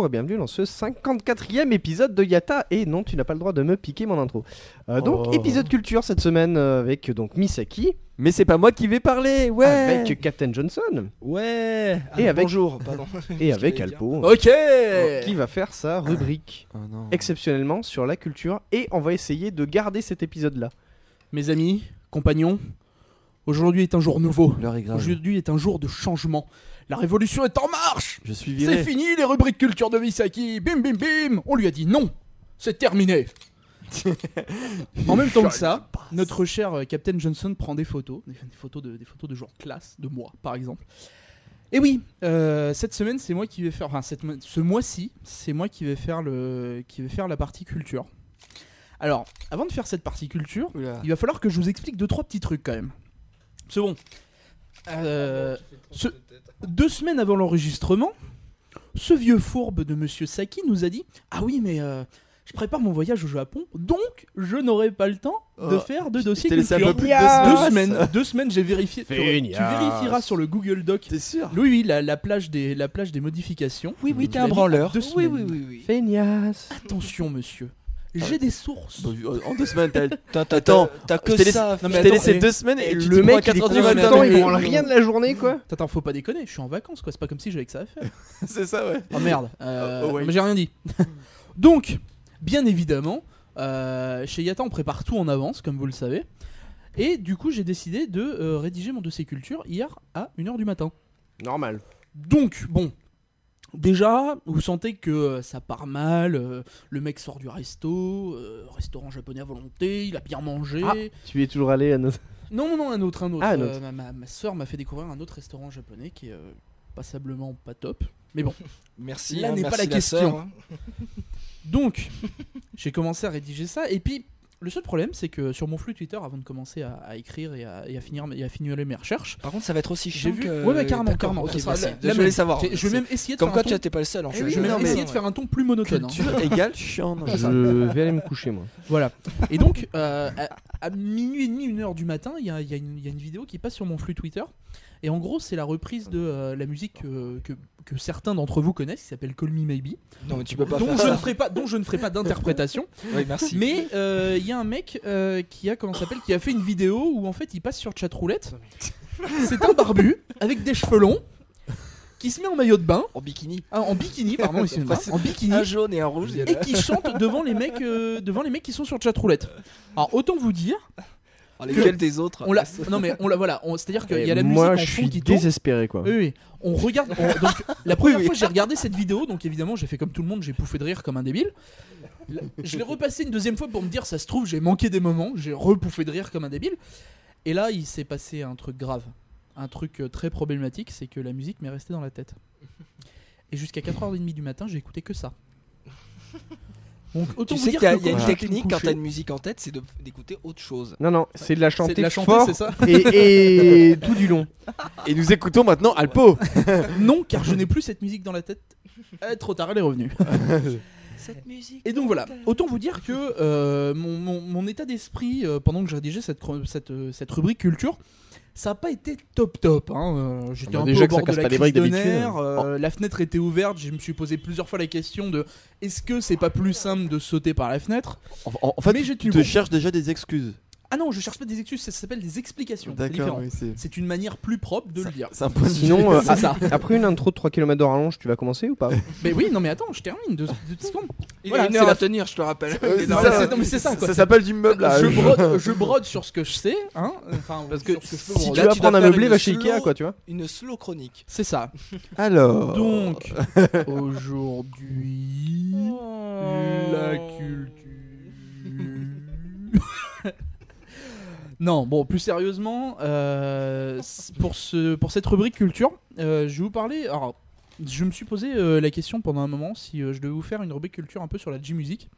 Bonjour et bienvenue dans ce 54e épisode de Yata. Et non, tu n'as pas le droit de me piquer mon intro. Euh, donc, Oh. épisode culture cette semaine euh, avec donc Misaki, Mais c'est pas moi qui vais parler, ouais. avec Captain Johnson Ouais. Et avec- Bonjour, pardon. et avec Alpo, Ok. qui va faire sa rubrique Oh non. exceptionnellement sur la culture. Et on va essayer de garder cet épisode-là. Mes amis, compagnons, aujourd'hui est un jour nouveau. L'heure est grave. Aujourd'hui est un jour de changement. La révolution est en marche Je suis C'est viré. fini les rubriques culture de Misaki Bim bim bim On lui a dit non C'est terminé En même temps que ça, notre cher euh, Captain Johnson prend des photos, des, photos de, des photos de joueurs classe, de moi par exemple. Et oui, euh, cette semaine c'est moi qui vais faire, enfin cette ce mois-ci c'est moi qui vais faire le, qui vais faire la partie culture. Alors, avant de faire cette partie culture, Oula. il va falloir que je vous explique deux trois petits trucs quand même. C'est bon. Euh, ce- deux semaines avant l'enregistrement, ce vieux fourbe de Monsieur Saki nous a dit Ah oui, mais euh, je prépare mon voyage au Japon, donc je n'aurai pas le temps de Oh, faire de dossier t'ai laissé un culture. peu plus de deux Deux semaines. semaines, deux semaines, j'ai vérifié. Tu, tu Feignasse. vérifieras sur le Google Doc. T'es sûr? Oui, oui, la, la plage des, la plage des modifications. Oui, oui, t'es tu un branleur. deux Oui, semaines. oui, oui, oui. Feignasse. Attention, monsieur. J'ai des sources. Bah, En deux semaines, t'as. T'as, t'as, Attends, t'as je que ça. à Non, faire. mais Je t'ai laissé deux semaines et, Et tu le à mec, il 4 est heures du en même matin. il branle rien de la journée, quoi. Attends, faut pas déconner, je suis en vacances, quoi. C'est pas comme si j'avais que ça à faire. C'est ça, ouais. Oh merde, euh, Oh, oh, ouais. mais j'ai rien dit. Donc, bien évidemment, euh, chez Yata, on prépare tout en avance, comme vous le savez. Et du coup, j'ai décidé de euh, rédiger mon dossier culture hier à 1h du matin. Normal. Donc, bon, déjà, vous sentez que euh, ça part mal. euh, le mec sort du resto, euh, restaurant japonais à volonté, il a bien mangé. Ah. Tu y es toujours allé à notre. Non, non, non, un autre, un autre. Ah, un Euh, autre. ma, ma, ma soeur m'a fait découvrir un autre restaurant japonais qui est euh, passablement pas top. Mais bon. Merci. Là hein, n'est pas la question. hein. Donc, j'ai commencé à rédiger ça. Et puis, le seul problème, c'est que sur mon flux Twitter, avant de commencer à, à écrire et à, et à finir et à finir mes recherches, Par contre, ça va être aussi j'ai chiant vu. que. Ouais, ouais, carrément, carrément. ok, ça sera la- Je la voulais savoir. C'est- Je vais même essayer de Comme faire quoi, un tu ton- n'étais pas le seul. hein, Eh je- oui, je je vais même essayer. de faire un ton plus monotone. hein. Culture égale chiant. non, c'est ça. Je vais aller me coucher, moi. Voilà. Et donc, euh, à, à minuit et demi, une heure du matin, il y y a une vidéo qui passe sur mon flux Twitter. Et en gros, c'est la reprise de euh, la musique euh, que, que certains d'entre vous connaissent, qui s'appelle Call Me Maybe, Non, mais tu peux pas dont faire je, ne ça. ferai pas, dont je ne ferai pas d'interprétation. Oui, merci. Mais euh, il y a un mec euh, qui a comment s'appelle qui a fait une vidéo où en fait il passe sur chatroulette. C'est un barbu avec des cheveux longs qui se met en maillot de bain, En bikini. ah, en bikini pardon, excusez-moi, en bikini Un jaune et un rouge. et qui chante devant les mecs euh, devant les mecs qui sont sur chatroulette. Alors autant vous dire, Lesquels des autres on l'a non mais on l'a voilà, on- c'est-à-dire qu'il y a la Et musique moi, en je fond suis qui tourne. désespéré, quoi. Oui, oui. On regarde. on- donc, la première Oui, oui. fois j'ai regardé cette vidéo, donc évidemment j'ai fait comme tout le monde, j'ai pouffé de rire comme un débile. Je l'ai repassé une deuxième fois pour me dire, ça se trouve, j'ai manqué des moments, j'ai repouffé de rire comme un débile. Et là, il s'est passé un truc grave, un truc euh, très problématique, c'est que la musique m'est restée dans la tête. Et jusqu'à 4h30 du matin, j'ai écouté que ça. Donc autant Tu vous sais dire qu'il y a, que il y a quand une technique quand t'as une musique en tête, c'est d'écouter autre chose. Non, non, c'est de la c'est chanter de la chanter, fort c'est ça et, et tout du long. Et nous écoutons maintenant Alpo. Non, car je n'ai plus cette musique dans la tête. Eh, trop tard, elle est revenue. Cette musique. Et donc voilà, autant vous dire que euh, mon, mon- mon état d'esprit euh, pendant que je rédigeais cette, euh, cette rubrique culture, ça n'a pas été top top. hein. Euh, J'étais un peu au bord de la crise de nerfs, euh, La fenêtre était ouverte, je me suis posé plusieurs fois la question de est-ce que c'est pas plus simple de sauter par la fenêtre? En, fait, Mais tu tenu te bon. cherches déjà des excuses. Ah non, je cherche pas des excuses, ça s'appelle des explications. C'est D'accord, oui, c'est. C'est une manière plus propre de le dire. C'est un point. Sinon, euh, C'est ça. après une intro de 3 km de rallonge, tu vas commencer ou pas? Mais oui, non mais attends, je termine deux, deux secondes. Il Voilà, a une heure la- à tenir, je te rappelle. C'est dans Ça, non, mais c'est ça, quoi. Ça s'appelle du meublage. je, brode, je brode sur ce que je sais, hein. Enfin, Parce que ce que je peux si broder. tu à faire meubler, une va chez Ikea, quoi, tu vois. Une slow chronique. C'est ça. Alors. Donc, aujourd'hui, la culture. Non, bon, plus sérieusement, euh, pour, ce, pour cette rubrique culture, euh, je vais vous parler. Alors, je me suis posé euh, la question pendant un moment si je devais vous faire une rubrique culture un peu sur la J-music.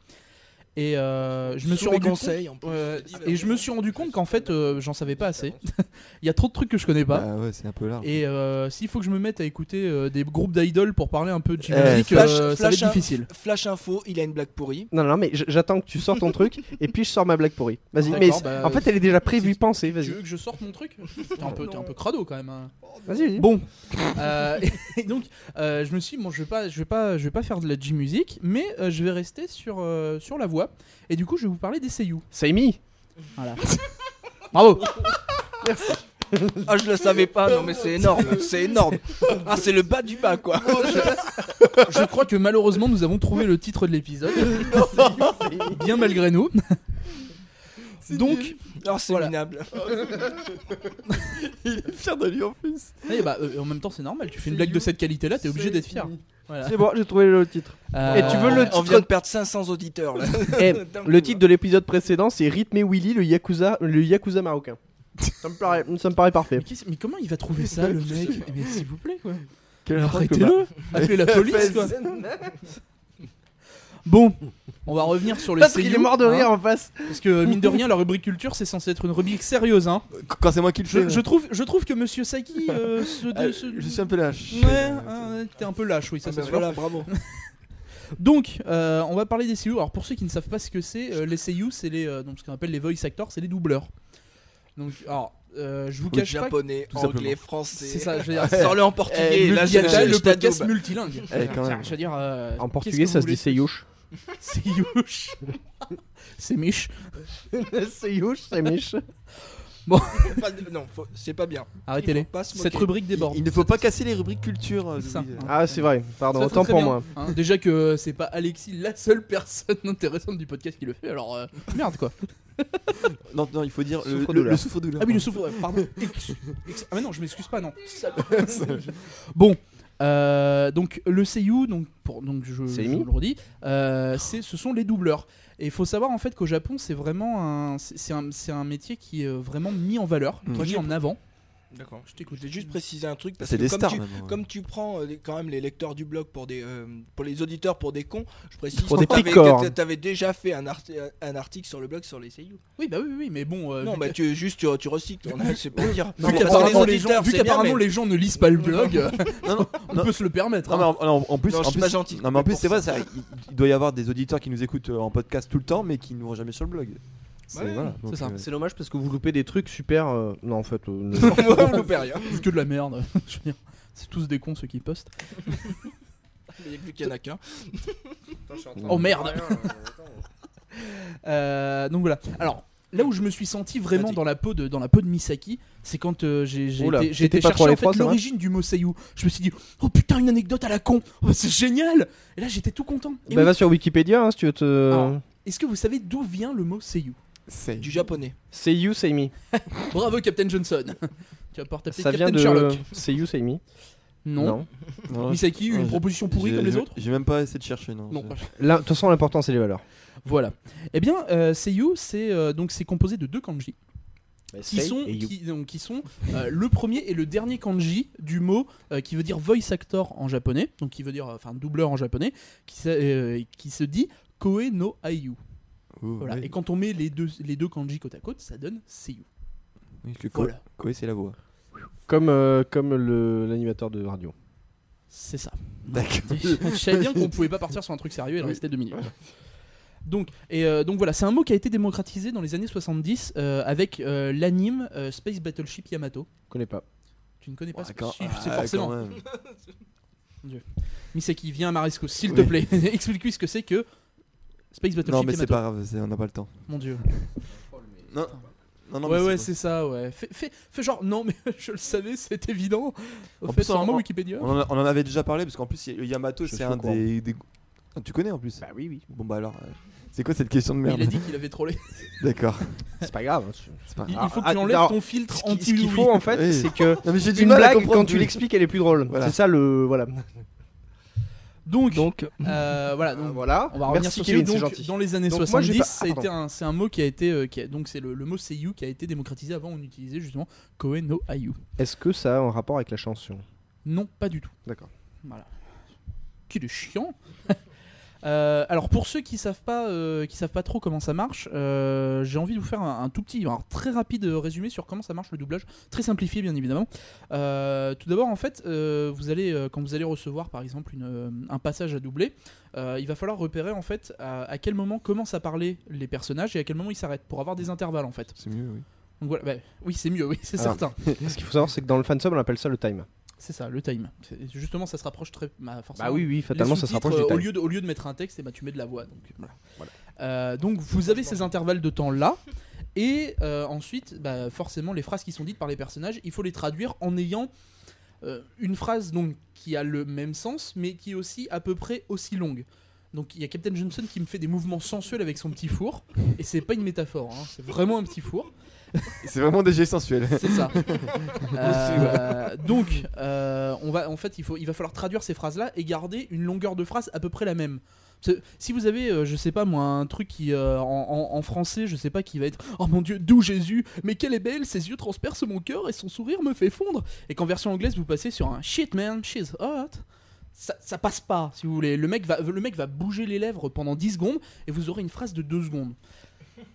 Et euh, je me suis rendu compte. conseils, en plus. euh, Je te dis, et je me suis rendu compte qu'en fait, euh, j'en savais pas assez. Il y a trop de trucs que je connais pas. Bah ouais, c'est un peu large. Et euh, s'il faut que je me mette à écouter euh, des groupes d'idoles pour parler un peu de Eh, musique, flash- ça va être difficile. Flash info, il a une blague pourrie. Non, non, mais j'attends que tu sors ton truc et puis je sors ma blague pourrie. Vas-y, mais bah, en fait, elle est déjà prévue, pensée, Tu vas-y. veux que je sorte mon truc? T'es un, peu- un peu crado quand même. hein. Vas-y, vas-y. Bon, euh, et donc euh, je me suis dit, bon, je vais pas, je vais pas, je vais pas faire de la J-music, mais euh, je vais rester sur, euh, sur la voix. Et du coup, je vais vous parler des seiyuu. Saimi Voilà. Bravo. Ah, je le savais pas, non mais c'est énorme, c'est énorme. Ah, c'est le bas du bas quoi. Je crois que malheureusement, nous avons trouvé le titre de l'épisode. Bien malgré nous. Donc, Alors c'est Voilà. minable. Il est fier de lui en plus. eh bah, euh, en même temps, c'est normal. Tu fais une blague de cette qualité-là, t'es obligé d'être fier. Voilà. C'est bon, j'ai trouvé le titre. Euh, Et tu veux le On titre vient de perdre 500 auditeurs là. Eh, le titre de l'épisode précédent, c'est Rhythm et Willy, le Yakuza, le Yakuza marocain. Ça me paraît, ça me paraît parfait. Mais, comment il va trouver ça, le mec? Mais s'il vous plaît, quoi. Arrêtez-le Appelez la police, quoi Bon, on va revenir sur les Parce qu'il est mort de hein, rire en face. Parce que, mine de rien, la rubrique culture, c'est censé être une rubrique sérieuse, hein. Quand c'est moi qui le fais. Je, je trouve, je trouve que Monsieur Saki euh, se, Ah, se- je suis un peu lâche. Ouais, hein, t'es un peu lâche, oui, ça Ah, c'est bah, sûr. voilà, bravo. Donc, euh, on va parler des seiyuu. Alors, pour ceux qui ne savent pas ce que c'est, euh, les seiyuu, c'est les, euh, donc, ce qu'on appelle les voice actors, c'est les doubleurs. Donc, alors, euh, je vous cache pas. Japonais, Tout anglais, simplement. français. C'est ça, je veux dire. Sors-le en portugais. Eh, là, je- je le podcast t'adoube. multilingue. Eh, quand même. Je veux dire, euh, En qu'est-ce portugais, ça se dit voulez Seiyush. Seiyush. c'est Mich. Seiyush, c'est Mich. Pas de- Non, faut- c'est pas bien. Arrêtez-les. Il faut pas se Cette rubrique déborde. il ne faut pas casser les rubriques culture. euh, C'est ça. Ah, c'est vrai, pardon, Ça, autant très pour bien. moi. Hein, déjà que c'est pas Alexis la seule personne intéressante du podcast qui le fait, alors euh, merde quoi. Non, non, il faut dire le, le, Souffre-douleur. le souffre-douleur. Ah oui, le souffle. Pardon. Ex- ex- Ah mais non, je m'excuse pas, non. bon. Euh, donc le seiyuu, donc pour donc je, je Seimi. le redis, euh, c'est ce sont les doubleurs. Et il faut savoir en fait qu'au Japon c'est vraiment un c'est un, c'est un métier qui est vraiment mis en valeur, qui Mm. est Moi, mis en avant. D'accord. Je t'écoute. Je vais juste préciser un truc parce C'est que des comme stars. tu, même, ouais. comme tu prends euh, quand même les lecteurs du blog pour des euh, pour les auditeurs pour des cons, je précise Pour que des que t'avais déjà fait un, arti- un article sur le blog sur les seiyuu. Oui bah oui oui mais bon. euh, non, vu bah tu juste tu, tu recycles, on a- c'est pour dire. vu Pour qu'apparemment les, les gens, auditeurs, vu qu'apparemment les gens ne lisent pas le blog, euh, Non, non, on non. peut se le permettre. Non, hein. mais en, en- en plus, Non, je en suis plus- pas gentil. Non, mais en plus, c'est vrai, ça. ça, il, il doit y avoir des auditeurs qui nous écoutent euh, en podcast tout le temps, mais qui nous vont jamais sur le blog. C'est Ouais, voilà, c'est donc, ça. euh, C'est dommage parce que vous loupez des trucs super. euh, Non, en fait. euh, ne- on loupait rien. C'est que de la merde. Je veux dire, c'est tous des cons ceux qui postent. Mais il y a plus qu'il y en a qu'un. Oh merde Euh, donc voilà. Alors là où je me suis senti vraiment Vas-y. dans la peau de dans la peau de Misaki, c'est quand euh, j'ai j'ai Oula, été, j'ai t'étais été pas chercher trop en fait ça va l'origine du mot seiyuu. Je me suis dit oh putain une anecdote à la con, Oh, c'est génial. Et là j'étais tout content. Et Bah, oui, va sur Wikipédia hein, si tu veux te. Alors. Est-ce que vous savez d'où vient le mot seiyuu c'est Du japonais. Seiyu, Seimi. Bravo Captain Johnson. tu vas pouvoir taper Ça vient Captain de. Sherlock. Seiyu, Seimi. Non. Non, Misaki une proposition pourrie comme les autres J'ai même pas essayé de chercher, non. Là, de toute façon, l'important, c'est les valeurs. Voilà. Eh bien, euh, Seiyu, c'est euh, donc c'est composé de deux kanji. qui sont, qui, donc, qui sont euh, le premier et le dernier kanji du mot euh, qui veut dire voice actor en japonais, donc qui veut dire enfin doubleur en japonais, qui, se- euh, qui se dit koe no aiyu. Voilà. oui. Et quand on met les deux, les deux kanji côte à côte, ça donne seiyu. Oui, le Voilà. Koé, c'est la voix. Comme, euh, comme le- l'animateur de radio. C'est ça. D'accord. Je savais bien qu'on pouvait pas partir sur un truc sérieux et le rester deux minutes. Donc, et euh, donc voilà, c'est un mot qui a été démocratisé dans les années 70 euh, avec euh, l'anime euh, Space Battleship Yamato. Je connais pas. Tu ne connais pas ce que D'accord. c'est Ah, forcément. même. Misaki, viens à Marisco, s'il te Oui. plaît. Explique-lui ce que c'est que Space Battleship Non, mais c'est pas grave, on n'a pas le temps. Mon dieu. Non. Non, non, ouais, mais ouais, c'est- c'est ça, ouais. Fais, fais, fais genre, non, mais je le savais, c'est évident. Au En fait, plus, c'est un en- mot en- Wikipédia. On en, a- on en avait déjà parlé parce qu'en plus, il y a- le Yamato, c'est un des, des- Ah, tu connais en plus Bah oui, oui. Bon, bah alors. euh, C'est quoi cette question de Mais merde il a dit qu'il avait trollé. D'accord. C'est pas grave. hein, pas- Il, faut que ah, tu enlèves alors, ton filtre Ce qui- ce anti qu'il faut en fait, Oui. c'est que Non, mais j'ai du à blague comprendre quand tu l'expliques, elle est plus drôle. Voilà. C'est ça le voilà. Donc, Donc euh, voilà. Donc, voilà. On va revenir Merci sur Kevin, Donc. Dans les années Donc, moi, 70, j'ai pas- ça a ah, c'est un mot qui a été, euh, qui a- donc c'est le, le mot Seiyu qui a été démocratisé. Avant, on utilisait justement Koe no Ayu. Est-ce que ça a un rapport avec la chanson? Non, pas du tout. D'accord. Voilà. Qu'il est chiant. Euh, alors pour ceux qui savent pas, euh, qui savent pas trop comment ça marche, euh, j'ai envie de vous faire un, un tout petit, alors, très rapide résumé sur comment ça marche le doublage, très simplifié bien évidemment. Tout d'abord en fait, vous allez quand vous allez recevoir par exemple une, un passage à doubler, il va falloir repérer en fait à, à quel moment commencent à parler les personnages et à quel moment ils s'arrêtent pour avoir des intervalles en fait. C'est mieux, oui. Donc voilà, bah, oui c'est mieux, oui c'est certain. Ce qu'il faut savoir, c'est que dans le fansub, on appelle ça le time. C'est ça, le time. Justement, ça se rapproche très, bah, forcément. Bah oui, oui, fatalement, ça se rapproche du euh, time. Au lieu, de, au lieu de mettre un texte, eh ben, tu mets de la voix. Donc, voilà. Voilà. Euh, donc vous avez ces intervalles de temps là. Et euh, ensuite, bah, forcément, les phrases qui sont dites par les personnages, il faut les traduire en ayant euh, une phrase donc, qui a le même sens, mais qui est aussi à peu près aussi longue. Donc il y a Captain Johnson qui me fait des mouvements sensuels avec son petit four, et c'est pas une métaphore, hein, c'est vraiment un petit four. C'est vraiment des gestes sensuels. C'est ça. Euh, donc, euh, on va, en fait, il, faut, il va falloir traduire ces phrases-là et garder une longueur de phrase à peu près la même. Parce que Si vous avez, euh, je sais pas moi, un truc qui euh, en, en- en français, je sais pas, qui va être Oh mon dieu, d'où Jésus? Mais quelle est belle, ses yeux transpercent mon cœur et son sourire me fait fondre. Et qu'en version anglaise, vous passez sur un Shit man, she's hot. Ça, ça passe pas, si vous voulez. Le mec, va, le mec va bouger les lèvres pendant 10 secondes et vous aurez une phrase de 2 secondes.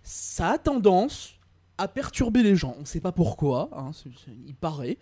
Ça a tendance à perturber les gens. On sait pas pourquoi, hein, il paraît.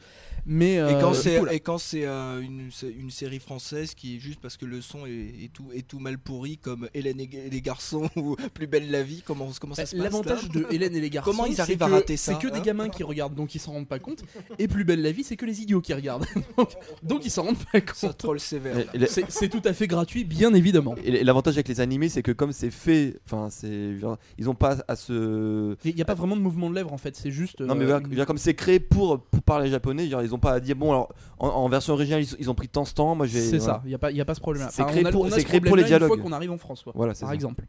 Mais Et euh, quand et c'est euh, une, c'est une série française qui est juste parce que le son est, est tout est tout mal pourri comme Hélène et les garçons ou Plus belle la vie comment comment ça Bah, se passe L'avantage de Hélène et les garçons, Comment ils c'est arrivent que- à rater ça, C'est que des hein gamins qui regardent, donc ils s'en rendent pas compte. Et plus belle la vie, c'est que les idiots qui regardent, donc, donc ils s'en rendent pas ça compte. troll sévère. C'est tout à fait gratuit, bien évidemment. Et l'avantage avec les animés, c'est que comme c'est fait, enfin, c'est, ils ont pas à se. Il n'y a pas vraiment de mouvement de lèvres en fait, c'est juste. Non mais euh, comme c'est créé pour, pour parler japonais, genre, ils ont pas à dire bon alors en, en version originale ils, ils ont pris tant ce temps, moi je vais. C'est ça, il n'y a, pas- y a pas ce problème-là. C'est Enfin, créé on a- pour- on a c'est ce créé pour les problème-là Une fois dialogues. qu'on arrive en France, quoi, Voilà, par ça. exemple.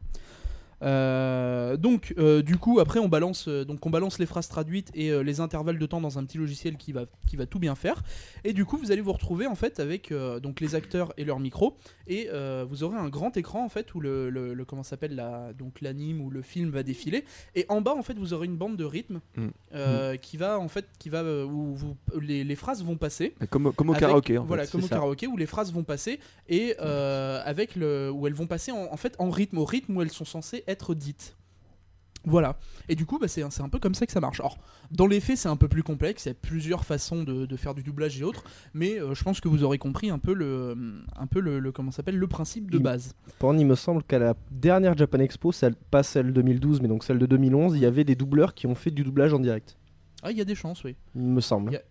Euh, donc, euh, du coup, après, on balance, euh, donc on balance les phrases traduites et les intervalles de temps dans un petit logiciel qui va, qui va tout bien faire. Et du coup, vous allez vous retrouver en fait avec donc les acteurs et leur micro, et vous aurez un grand écran en fait où le, le, le- comment s'appelle la, donc l'anime ou le film va défiler. Et en bas, en fait, vous aurez une bande de rythme Mm. euh, qui va en fait, qui va où vous- les, les phrases vont passer. Comme, comme au Avec- karaoké en voilà, fait. comme au ça. karaoké où les phrases vont passer et avec le où elles vont passer en, en fait en rythme, au rythme où elles sont censées être dites. Voilà. Et du coup, bah, c'est un, peu comme ça que ça marche. Alors, dans les faits, c'est un peu plus complexe. Il y a plusieurs façons de, de faire du doublage et autres, mais euh, je pense que vous aurez compris un peu le, un peu le, le- comment s'appelle le principe de base. Porn, il me semble qu'à la dernière Japan Expo, celle, pas celle 2012, mais donc celle de 2011, il y avait des doubleurs qui ont fait du doublage en direct. Ah, il y a des chances, oui. Il me semble. Il y a- de-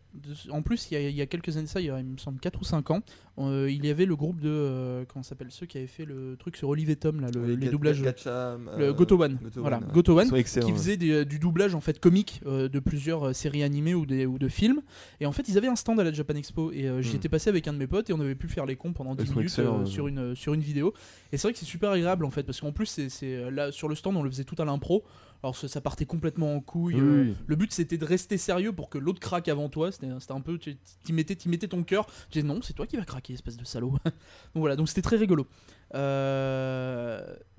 en plus, il y, a, il y a quelques années, ça, il, y a, il me semble 4 ou 5 ans, euh, il y avait le groupe de. euh, comment ça s'appelle Ceux qui avaient fait le truc sur Olive et Tom, là, le, Oui, les doublages. Gacha, le euh, Goto One. Goto voilà, ouais. Goto One. Qui faisait des- du doublage en fait comique euh, de plusieurs euh, séries animées ou, des, ou de films et en fait ils avaient un stand à la Japan Expo et euh, j'y Hmm. étais passé avec un de mes potes et on avait pu faire les cons pendant Ils 10 sont minutes euh, sur, une, sur une vidéo et c'est vrai que c'est super agréable en fait parce qu'en plus c'est là sur le stand on le faisait tout à l'impro alors ça, partait complètement en couille Oui, euh, le but c'était de rester sérieux pour que l'autre craque avant toi. C'était un peu tu mettais, ton cœur. Tu disais non c'est toi qui vas craquer espèce de salaud. Donc voilà donc c'était très rigolo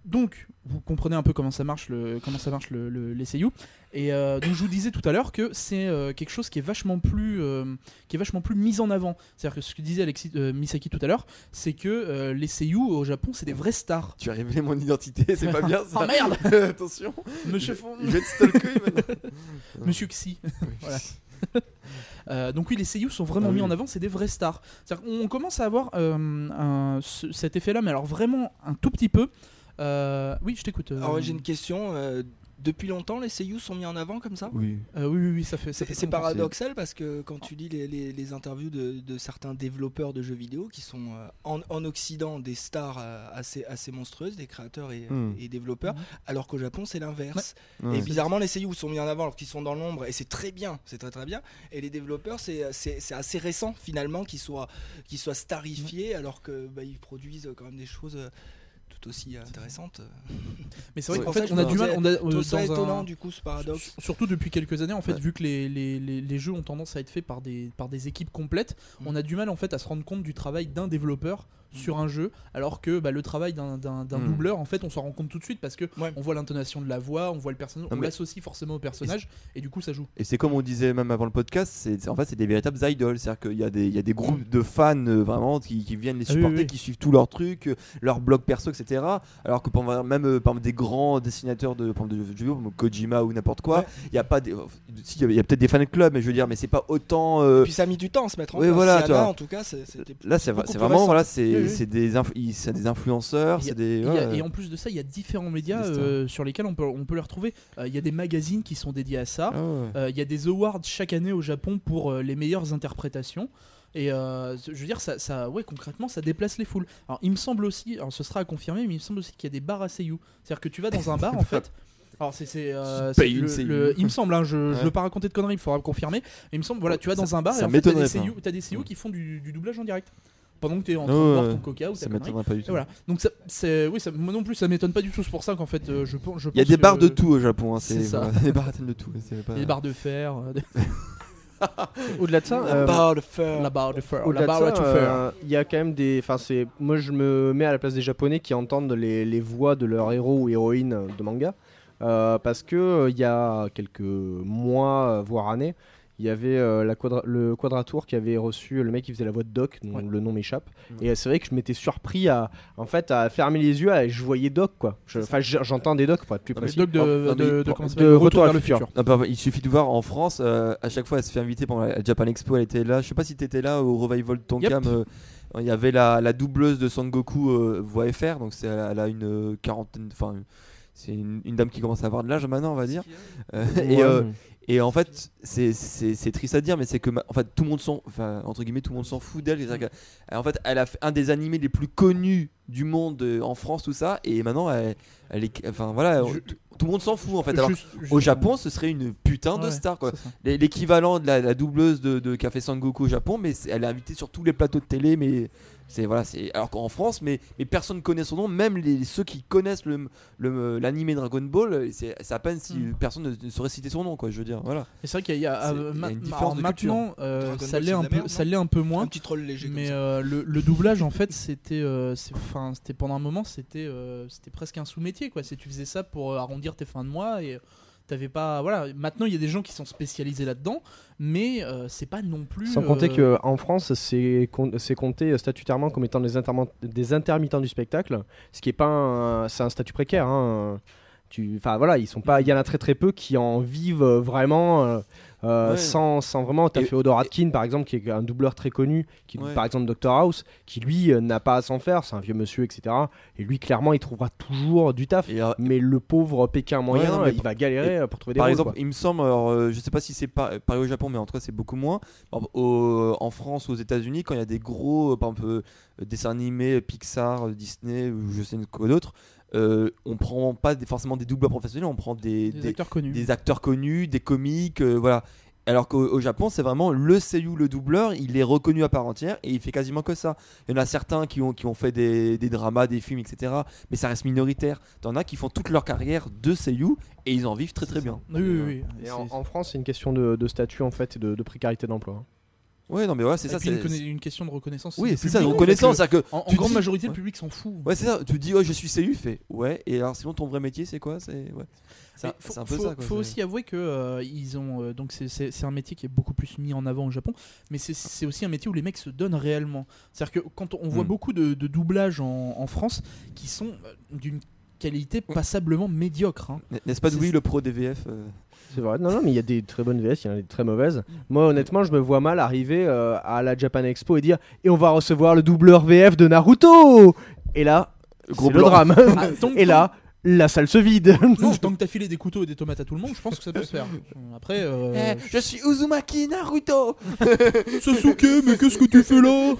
donc, vous comprenez un peu comment ça marche le comment ça marche le, le- les seiyuu. Et euh, donc je vous disais tout à l'heure que c'est euh, quelque chose qui est vachement plus euh, qui est vachement plus mis en avant. C'est-à-dire que ce que disait Alexis euh, Misaki tout à l'heure, c'est que euh, les seiyuu au Japon c'est des vrais stars. Tu as révélé mon identité, c'est pas bien ça. Oh merde Attention, Monsieur Fon- il va être stalker maintenant. Monsieur Xi. Voilà. Euh, donc oui, les seiyuu sont vraiment Ah mis oui. en avant, c'est des vrais stars. Qu'on commence à avoir euh, un- ce- cet effet-là, mais alors vraiment un tout petit peu. Euh, oui, je t'écoute. Alors j'ai une question. Depuis longtemps, les seiyuu sont mis en avant comme ça Oui. Euh, oui, oui, oui, ça fait. ça C'est fait c'est longtemps. paradoxal parce que quand tu lis les, les- les interviews de, de certains développeurs de jeux vidéo qui sont euh, en, en Occident des stars euh, assez, assez monstrueuses, des créateurs et, Hmm. et développeurs, Mhm. alors qu'au Japon c'est l'inverse. Ouais. Et bizarrement, les seiyuu sont mis en avant alors qu'ils sont dans l'ombre et c'est très bien, c'est très très bien. Et les développeurs, c'est c'est- c'est assez récent finalement qu'ils soient, qu'ils soient starifiés alors que bah, produisent quand même des choses euh, tout aussi intéressantes. Mais c'est vrai qu'en fait, on a du mal. On a, euh, ça un- du coup ce paradoxe. Surtout depuis quelques années, en fait, Ouais. vu que les, les, les, les jeux ont tendance à être faits par des, par des équipes complètes, Mm. on a du mal en fait à se rendre compte du travail d'un développeur sur un jeu, alors que bah, le travail d'un d'un- d'un Mm. doubleur, en fait, on s'en rend compte tout de suite parce que Ouais. on voit l'intonation de la voix, on voit le personnage, on l'associe forcément au personnage, et du coup, ça joue. Et c'est comme on disait même avant le podcast, c'est en fait c'est des véritables idoles, c'est-à-dire qu'il y a des il y a des groupes de fans euh, vraiment qui, qui viennent les Ah oui, supporter, oui, qui suivent tous leurs trucs, euh, leurs blogs perso, etc. Alors que même euh, par exemple, des grands dessinateurs de, de jeux vidéo, comme Kojima ou n'importe quoi, Ouais. il y a pas des, si, il y a, peut-être des fan clubs, mais je veux dire, mais c'est pas autant. euh, Et puis ça a mis du temps à se mettre en oui, place. voilà, Siana, tu vois. en tout cas, Là, c'est vraiment récent. voilà, c'est C'est des inf- c'est des influenceurs, Il y a- c'est des a- ouais. et en plus de ça, il y a différents médias euh, sur lesquels on peut, on peut les retrouver. Euh, Il y a des magazines qui sont dédiés à ça. Ah ouais. Euh, Il y a des awards chaque année au Japon pour les meilleures interprétations. Et euh, je veux dire, ça, ça, ouais, concrètement, ça déplace les foules. Alors, il me semble aussi, alors ce sera à confirmer, mais il me semble aussi qu'il y a des bars à Seiyu. C'est-à-dire que tu vas dans un bar, en fait. Alors, c'est. c'est, euh, c'est le- le- Il me semble, hein, je, Ouais. veux pas raconter de conneries, il faudra me confirmer. Mais il me semble, voilà, tu vas dans Ça- un bar et en fait, t'as des m'étonnerait pas. Seiyu, t'as des Seiyu qui font du, du doublage en direct. Pendant que t'es en train Ouais, de boire ton coca ou ta Ça m'étonnerait pas du tout. voilà. Donc ça, c'est, oui, ça, moi non plus, ça m'étonne pas du tout. C'est pour ça qu'en fait, euh, je, pense- Il y a des bars de tout au Japon, hein, c'est ça. des bars de tout. pas- des barres de fer, euh, Au-delà de ça, La euh, barre de fer. la barre de fer, la barre euh, il y a quand même des. Enfin, c'est. Moi, je me mets à la place des Japonais qui entendent les, les voix de leurs héros ou héroïnes de manga, Euh, parce que euh, il y a quelques mois, voire années, il y avait euh, la quadra- le Quadratour qui avait reçu le mec qui faisait la voix de Doc, dont Ouais. le nom m'échappe. Ouais. Et euh, c'est vrai que je m'étais surpris à, en fait, à fermer les yeux et je voyais Doc, quoi. Enfin, j'entends des Docs pour être plus Non, précis. Doc de, Oh, de, de, de Retour à le futur. Ah bah, il suffit de voir en France, euh, à chaque fois elle se fait inviter pendant la Japan Expo, elle était là. Je sais pas si t'étais là au Revival Tonkam. Yep. euh, Il y avait la, la doubleuse de Sangoku euh, voix FR, donc c'est, elle a une euh, quarantaine, enfin c'est une, une dame qui commence à avoir de l'âge maintenant, on va dire. Euh, et, euh, et en fait, c'est, triste à dire, mais c'est que en fait tout le monde s'en, enfin entre guillemets tout le monde s'en fout d'elle. Qu'elle- En fait, elle a fait un des animés les plus connus du monde euh, en France, tout ça, et maintenant elle, elle est, enfin voilà, Je- tout, le monde s'en fout en fait. Alors Juste- juste- au Japon, ce serait une putain de star quoi. L'équivalent de la, la doubleuse de, de fait Sangoku au Japon, mais elle est invitée sur tous les plateaux de télé, mais c'est voilà, c'est alors qu'en France, mais, mais personne ne connaît son nom, même les, ceux qui connaissent le l'animé Dragon Ball, c'est à peine si Mm. personne ne, ne saurait citer son nom quoi. Je veux dire, voilà. Et c'est vrai qu'il y a, y une alors différence de culture. maintenant, euh, ça l'est un peu, merde, ça non l'est un peu moins. Un petit troll léger. Mais euh, le, le doublage en fait c'était euh, c'est- enfin c'était pendant un moment c'était euh, c'était presque un sous-métier quoi c'est tu faisais ça pour arrondir tes fins de mois et t'avais pas voilà maintenant il y a des gens qui sont spécialisés là-dedans mais euh, c'est pas non plus Sans compter euh, qu'en France, c'est compté statutairement comme étant des, intermittents du spectacle, ce qui est pas un, c'est un statut précaire. hein. Enfin voilà, ils sont pas, il y en a très très peu qui en vivent euh, vraiment euh, euh, Ouais. sans, sans vraiment. T'as Et- Féodor Atkin par exemple, qui est un doubleur très connu, qui Ouais. par exemple Dr House, qui lui n'a pas à s'en faire, c'est un vieux monsieur, etc. Et lui clairement, il trouvera toujours du taf. Et, euh, Mais le pauvre Pékin moyen, non, il va galérer pour trouver des Par rôles, exemple, quoi. il me semble, alors, euh, je sais pas si c'est pas- pareil au Japon, mais en tout cas c'est beaucoup moins. Au- en France, aux États-Unis, quand il y a des gros, par exemple, dessins animés, Pixar, Disney ou je sais quoi d'autre, euh, on prend pas des- forcément des doubleurs professionnels, on prend des, des, des- acteurs connus des acteurs connus, des comiques, euh, voilà. Alors qu'au au Japon, c'est vraiment le seiyuu, le doubleur, il est reconnu à part entière et il fait quasiment que ça. Il y en a certains qui ont, qui ont fait des, des dramas, des films, etc. Mais ça reste minoritaire. T'en as qui font toute leur carrière de seiyuu et ils en vivent très très bien. oui oui, oui. Et en, en France, c'est une question de, de statut en fait et de, de précarité d'emploi. Ouais, non, mais voilà, c'est ça. une, c'est- une question de reconnaissance Oui, c'est ça, de reconnaissance. que que. en, grande dis- majorité ouais. le public s'en fout Ouais, c'est ça. Tu dis, oh, je suis seiyuu, fait. Ouais, et alors sinon, ton vrai métier, c'est quoi? C'est ouais. Un- faut, c'est un peu faut- ça. quoi, faut aussi avouer que euh, ils ont euh, donc c'est- un métier qui est beaucoup plus mis en avant au Japon, mais c'est- aussi un métier où les mecs se donnent réellement. C'est-à-dire que quand on voit Mm. beaucoup de, de doublages en, en France qui sont euh, d'une qualité passablement médiocre. hein. N'est-ce pas Louis, le pro des VF euh, C'est vrai, non, non, mais il y a des très bonnes VS, il y en a des très mauvaises. Moi, honnêtement, je me vois mal arriver euh, à la Japan Expo et dire Et on va recevoir le doubleur VF de Naruto Et là, Gros le drame. Ah, et là, la salle se vide. Non, tant que t'as filé des couteaux et des tomates à tout le monde, je pense que ça peut se faire. Après, euh, Eh, je suis Uzumaki Naruto Sasuke, mais qu'est-ce que tu fais là?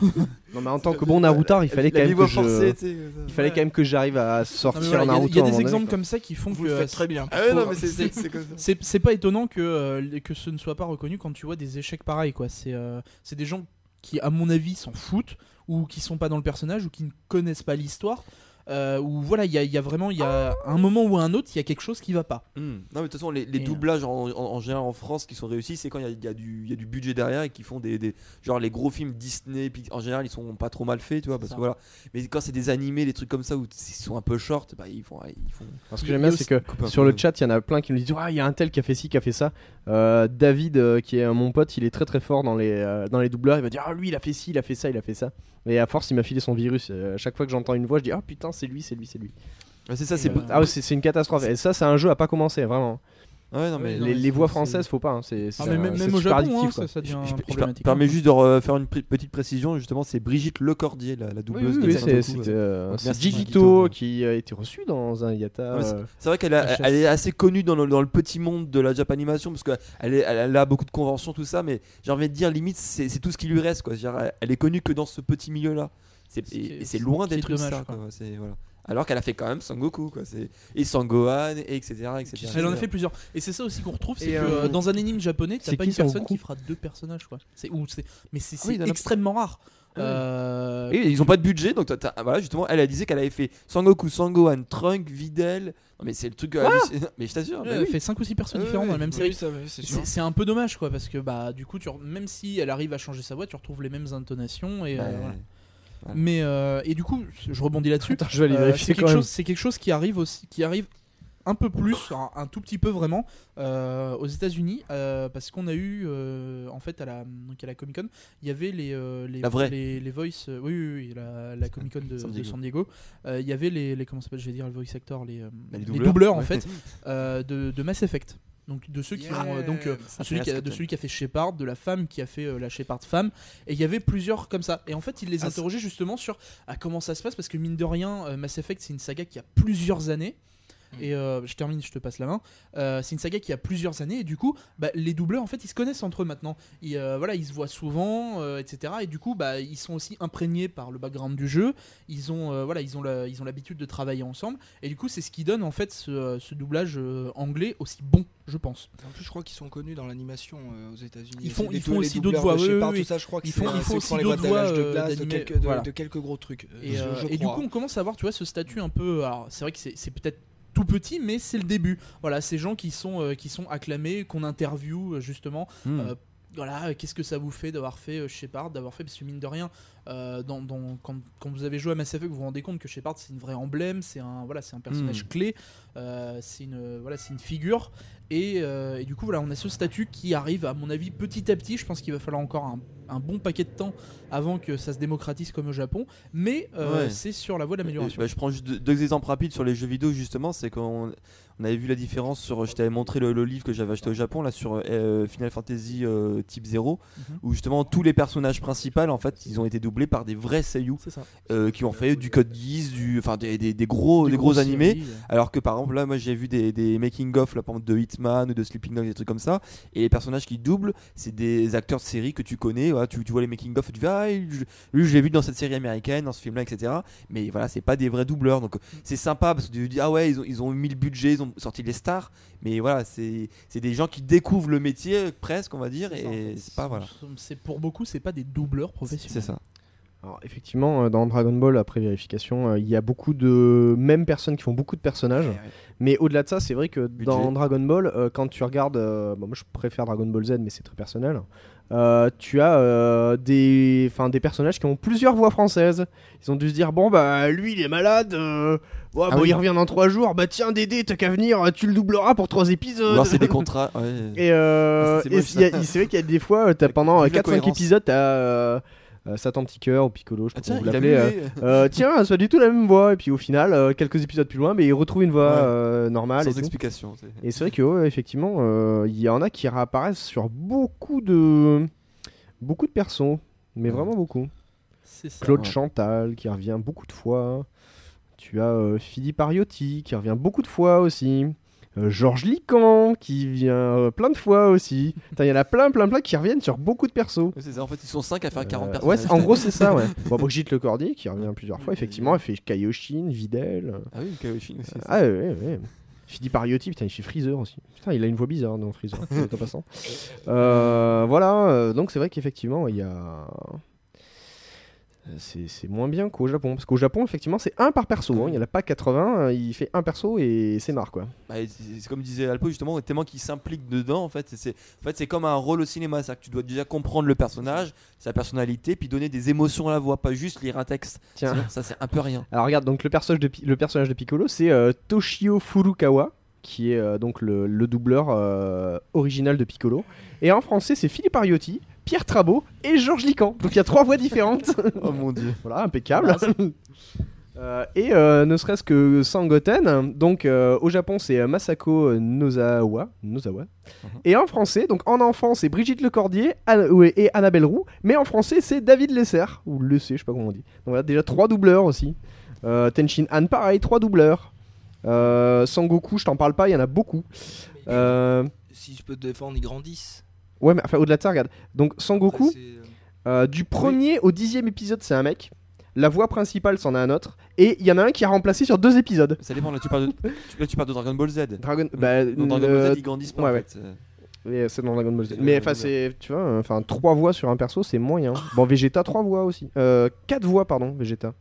Non mais en tant que bon Naruto, il fallait quand même que forcée, il fallait quand même que j'arrive à sortir voilà, Il y a- Naruto. il y a, des donné, exemples comme ça qui font Vous que le faites très bien. Ah ouais, c'est- c'est- c'est c'est comme ça. c'est c'est pas étonnant que, euh, que ce ne soit pas reconnu quand tu vois des échecs pareils. quoi. C'est euh, c'est des gens qui, à mon avis, s'en foutent ou qui sont pas dans le personnage ou qui ne connaissent pas l'histoire. Euh, ou voilà, il y a, il y a vraiment, il y a un moment ou un autre, il y a quelque chose qui va pas. Hmm. Non, mais de toute façon, les, euh, doublages en, en- en général en France qui sont réussis, c'est quand il y a, il y a du, il y a du budget derrière et qui font des, des- Genre les gros films Disney, puis en général, ils sont pas trop mal faits, tu vois. Parce ça. que voilà. Mais quand c'est des animés, des trucs comme ça où ils sont un peu short, bah ils font. Ils font Alors, ce que Il y a j'aime bien, c'est que sur le chat, il y en a plein qui me disent Ah, il y a un tel qui a fait ci, qui a fait ça. Euh, David, euh, qui est mon pote, il est très très fort dans les, euh, dans les doubleurs. Il va dire Ah, lui, il a fait ci, il a fait ça, il a fait ça. Et à force, il m'a filé son virus. Euh, à chaque fois que j'entends une voix, je dis Ah putain, c'est lui, c'est lui, c'est lui. Ouais, c'est ça, c'est. Euh, Ah, ouais, c'est c'est une catastrophe. Et ça, c'est un jeu à pas commencer, vraiment. Ouais, non, mais. Les, voix françaises, faut pas. hein. C'est Ah, mais même, c'est même au super Japon, addictif, hein, quoi. ça, ça devient Je, je- je per- problématique. permets juste de refaire une pri- petite précision, justement, c'est Brigitte Lecordier, la, la Oui, doubleuse oui, de oui, c'est c'était, euh, c'est Gigito. qui a été reçu dans un Yata. Ouais, euh, C'est vrai qu'elle a- HS. elle est assez connue dans le, dans le petit monde de la Japanimation parce qu'elle est- elle, elle a beaucoup de conventions, tout ça, mais j'ai envie de dire, limite, c'est c'est tout ce qui lui reste. Quoi. Elle est connue que dans ce petit milieu-là. C'est- loin d'être une dommage, star. quoi. quoi. C'est- Voilà. Alors qu'elle a fait quand même Sangoku, quoi. Et Sangohan, et etc. etc. Elle en a fait plusieurs. Et c'est ça aussi qu'on retrouve, c'est que euh, euh, dans un anime japonais, t'as c'est pas qui une personne qui fera deux personnages, quoi. Ou c'est, mais c'est Ah oui, a- extrêmement rare. Ah oui. Euh, Et ils ont pas de budget, donc voilà, justement, elle, elle disait qu'elle avait fait Sangoku, Sangohan, Trunk, Videl. Non, mais c'est le truc. hallucinant. mais je t'assure. ouais, bah elle oui. fait 5 ou 6 personnes Ouais, différentes dans la même série. c'est un peu dommage quoi parce que bah du coup tu même si elle arrive à changer sa voix tu retrouves les mêmes intonations et euh, voilà. Mais euh, et du coup je rebondis là-dessus je vais aller Euh, vérifier c'est quelque chose c'est quelque chose qui arrive aussi qui arrive un peu plus un, un tout petit peu vraiment euh, aux États-Unis euh, parce qu'on a eu euh, en fait à la donc à la Comic Con il y avait les euh, les La vraie. les, les voice euh, oui, oui oui la, la Comic Con de, San de Diego. San Diego il y avait les, les comment s'appelle je vais dire les voice actors les, Bah, les doubleurs. doubleurs en fait de, de Mass Effect donc de ceux qui ont euh, donc euh, celui qui a- intéresse de quand celui qui a fait Shepard, de la femme qui a fait euh, la Shepard femme, et il y avait plusieurs comme ça. Et en fait, il les Ah, interrogeait justement sur ah, comment ça se passe, parce que mine de rien, Mass Effect, c'est une saga qui a plusieurs années. Mm. Et euh, je termine, je te passe la main. Euh, c'est une saga qui a plusieurs années, et du coup, bah, les doubleurs, en fait, ils se connaissent entre eux maintenant. Ils, euh, voilà, ils se voient souvent, etc. Et du coup, bah, ils sont aussi imprégnés par le background du jeu. Ils ont, voilà, ils ont la- ils ont l'habitude de travailler ensemble. Et du coup, c'est ce qui donne en fait ce, ce doublage anglais aussi bon, je pense. En plus, je crois qu'ils sont connus dans l'animation aux États-Unis. Ils font- ils font aussi d'autres voix, tout ça, je crois font- ils font aussi d'autres voix, de quelques, gros trucs. Et, je- je et du coup, on commence à voir, tu vois, ce statut un peu. Alors, c'est vrai que c'est peut-être tout petit, mais c'est le début. Voilà, ces gens qui sont, euh, qui sont acclamés, qu'on interviewe euh, justement. Hmm. Euh, voilà, qu'est-ce que ça vous fait d'avoir fait Shepard, d'avoir fait, parce que mine de rien, euh, dans, dans- quand, quand vous avez joué à Mass Effect, vous vous rendez compte que Shepard c'est une vraie emblème, c'est un, voilà, c'est un personnage Mm. clé, c'est une, voilà, c'est une figure. Et, et du coup, voilà, on a ce statut qui arrive, à mon avis, petit à petit. Je pense qu'il va falloir encore un, un bon paquet de temps avant que ça se démocratise comme au Japon, mais euh, Ouais. c'est sur la voie de l'amélioration. Bah, je prends juste deux, deux exemples rapides sur les jeux vidéo justement, c'est qu'on on avait vu la différence sur, je t'avais montré le, le livre que j'avais acheté au Japon là sur euh, Final Fantasy euh, Type 0, Mhm. où justement tous les personnages principaux en fait ils ont été doublés par des vrais seiyuu euh, qui ont fait du code Geass, du, enfin des, des- des gros, des, Des gros animés. séries, euh. Alors que par exemple là moi j'ai vu des, making of exemple de Hitman ou de Sleeping Dogs des trucs comme ça et les personnages qui doublent c'est des acteurs de série que tu connais tu, tu vois les making of tu dis ah lui je l'ai vu dans cette série américaine dans ce film là etc mais voilà c'est pas des vrais doubleurs donc c'est sympa parce que tu dis ah ouais ils ont, ils ont mis le budget ils ont sorti les stars mais voilà c'est c'est des gens qui découvrent le métier presque on va dire et c'est pas voilà C'est pour beaucoup, c'est pas des doubleurs professionnels. c'est ça Alors, effectivement, euh, dans Dragon Ball, après vérification, euh, il y a beaucoup de mêmes personnes qui font beaucoup de personnages. Mais au-delà de ça, c'est vrai que dans Budget. Dragon Ball, euh, quand tu regardes, euh, bon, moi je préfère Dragon Ball Z, mais c'est très personnel. Euh, tu as euh, des, enfin, des personnages qui ont plusieurs voix françaises. Ils ont dû se dire bon bah lui il est malade, euh, ouais, Ah oui. il revient dans trois jours. Bah tiens Dédé t'as qu'à venir, tu le doubleras pour trois Ou épisodes. alors c'est des contrats ouais. Et euh, Ah, c'est et moche, il y a- ça. c'est vrai qu'il y a des fois, t'as pendant vive la 4-5 cohérence. épisodes, t'as euh, Satan Petit Cœur ou Piccolo, je sais Ah, pas tiens comment vous il a l'appelez. euh, euh, tiens, c'est pas du tout la même voix. Et puis au final, euh, quelques épisodes plus loin, mais il retrouve une voix Ouais. euh, normale. et sans tout. explication c'est- Et c'est vrai que ouais, effectivement, euh, il y en a qui réapparaissent sur beaucoup de beaucoup de persos, mais Ouais. vraiment beaucoup. C'est ça. Claude ouais. Chantal qui revient beaucoup de fois. Tu as euh, Philippe Ariotti qui revient beaucoup de fois aussi. Euh, Georges Lican qui vient euh, plein de fois aussi. Il y en a plein, plein, plein qui reviennent sur beaucoup de persos. C'est ça, en fait, ils sont 5 à faire 40 Euh, personnes. ouais, en gros, c'est ça, ouais. Bon, Brigitte Lecordier qui revient plusieurs fois, effectivement. Elle fait Kaioshin, Videl. Ah oui, Kaioshin aussi. Ah, ouais, ouais, ouais. Philippe Ariotti, putain, il fait Freezer aussi. Putain, il a une voix bizarre dans Freezer, en passant. Euh, voilà, euh, donc c'est vrai qu'effectivement, il y a. C'est c'est moins bien qu'au Japon. Parce qu'au Japon, effectivement, c'est un par perso. hein. Il n'y en a pas 80, euh, il fait un perso et c'est marre, quoi. Bah, c'est comme disait Alpo justement, tellement qu'il s'implique dedans en fait. C'est en fait c'est comme un rôle au cinéma, c'est que tu dois déjà comprendre le personnage, sa personnalité, puis donner des émotions à la voix, pas juste lire un texte. Tiens. Sinon, ça c'est un peu rien. Alors regarde, donc le personnage de, le personnage de Piccolo, c'est euh, Toshio Furukawa, qui est euh, donc le, le doubleur euh, original de Piccolo. Et en français, c'est Philippe Ariotti, Pierre Trabot et Georges Lican. Donc il y a trois voix différentes. Oh mon dieu. voilà, impeccable. Euh, et euh, ne serait-ce que Sangoten, donc euh, au Japon c'est Masako Nozawa, Nozawa. et en français, donc en enfant c'est Brigitte Lecordier et Annabelle Roux, mais en français c'est David Lesser, ou Lessé, je sais pas comment on dit. Donc voilà, déjà trois doubleurs aussi. Euh, Tenshin Han, pareil, trois doubleurs. Euh, Sangoku, je t'en parle pas, il y en a beaucoup. Euh, Si je peux te défendre, ils grandissent. Ouais, mais enfin au-delà de ça, regarde. Donc Sangoku, euh, euh, du premier au dixième épisode, c'est un mec. La voix principale, c'en a un autre. Et il y en a un qui a remplacé sur deux épisodes. Ça dépend, là tu parles de, tu, là, tu parles de Dragon Ball Z. Dragon, bah, Dans Dragon le- Ball Z, ils grandissent pas ouais, en ouais. fait. Euh, mais c'est dans Dragon Ball Z. Mais enfin, c'est, tu vois, enfin, trois voix sur un perso, c'est moyen. Bon, Vegeta, trois voix aussi. Euh, quatre voix, pardon, Vegeta.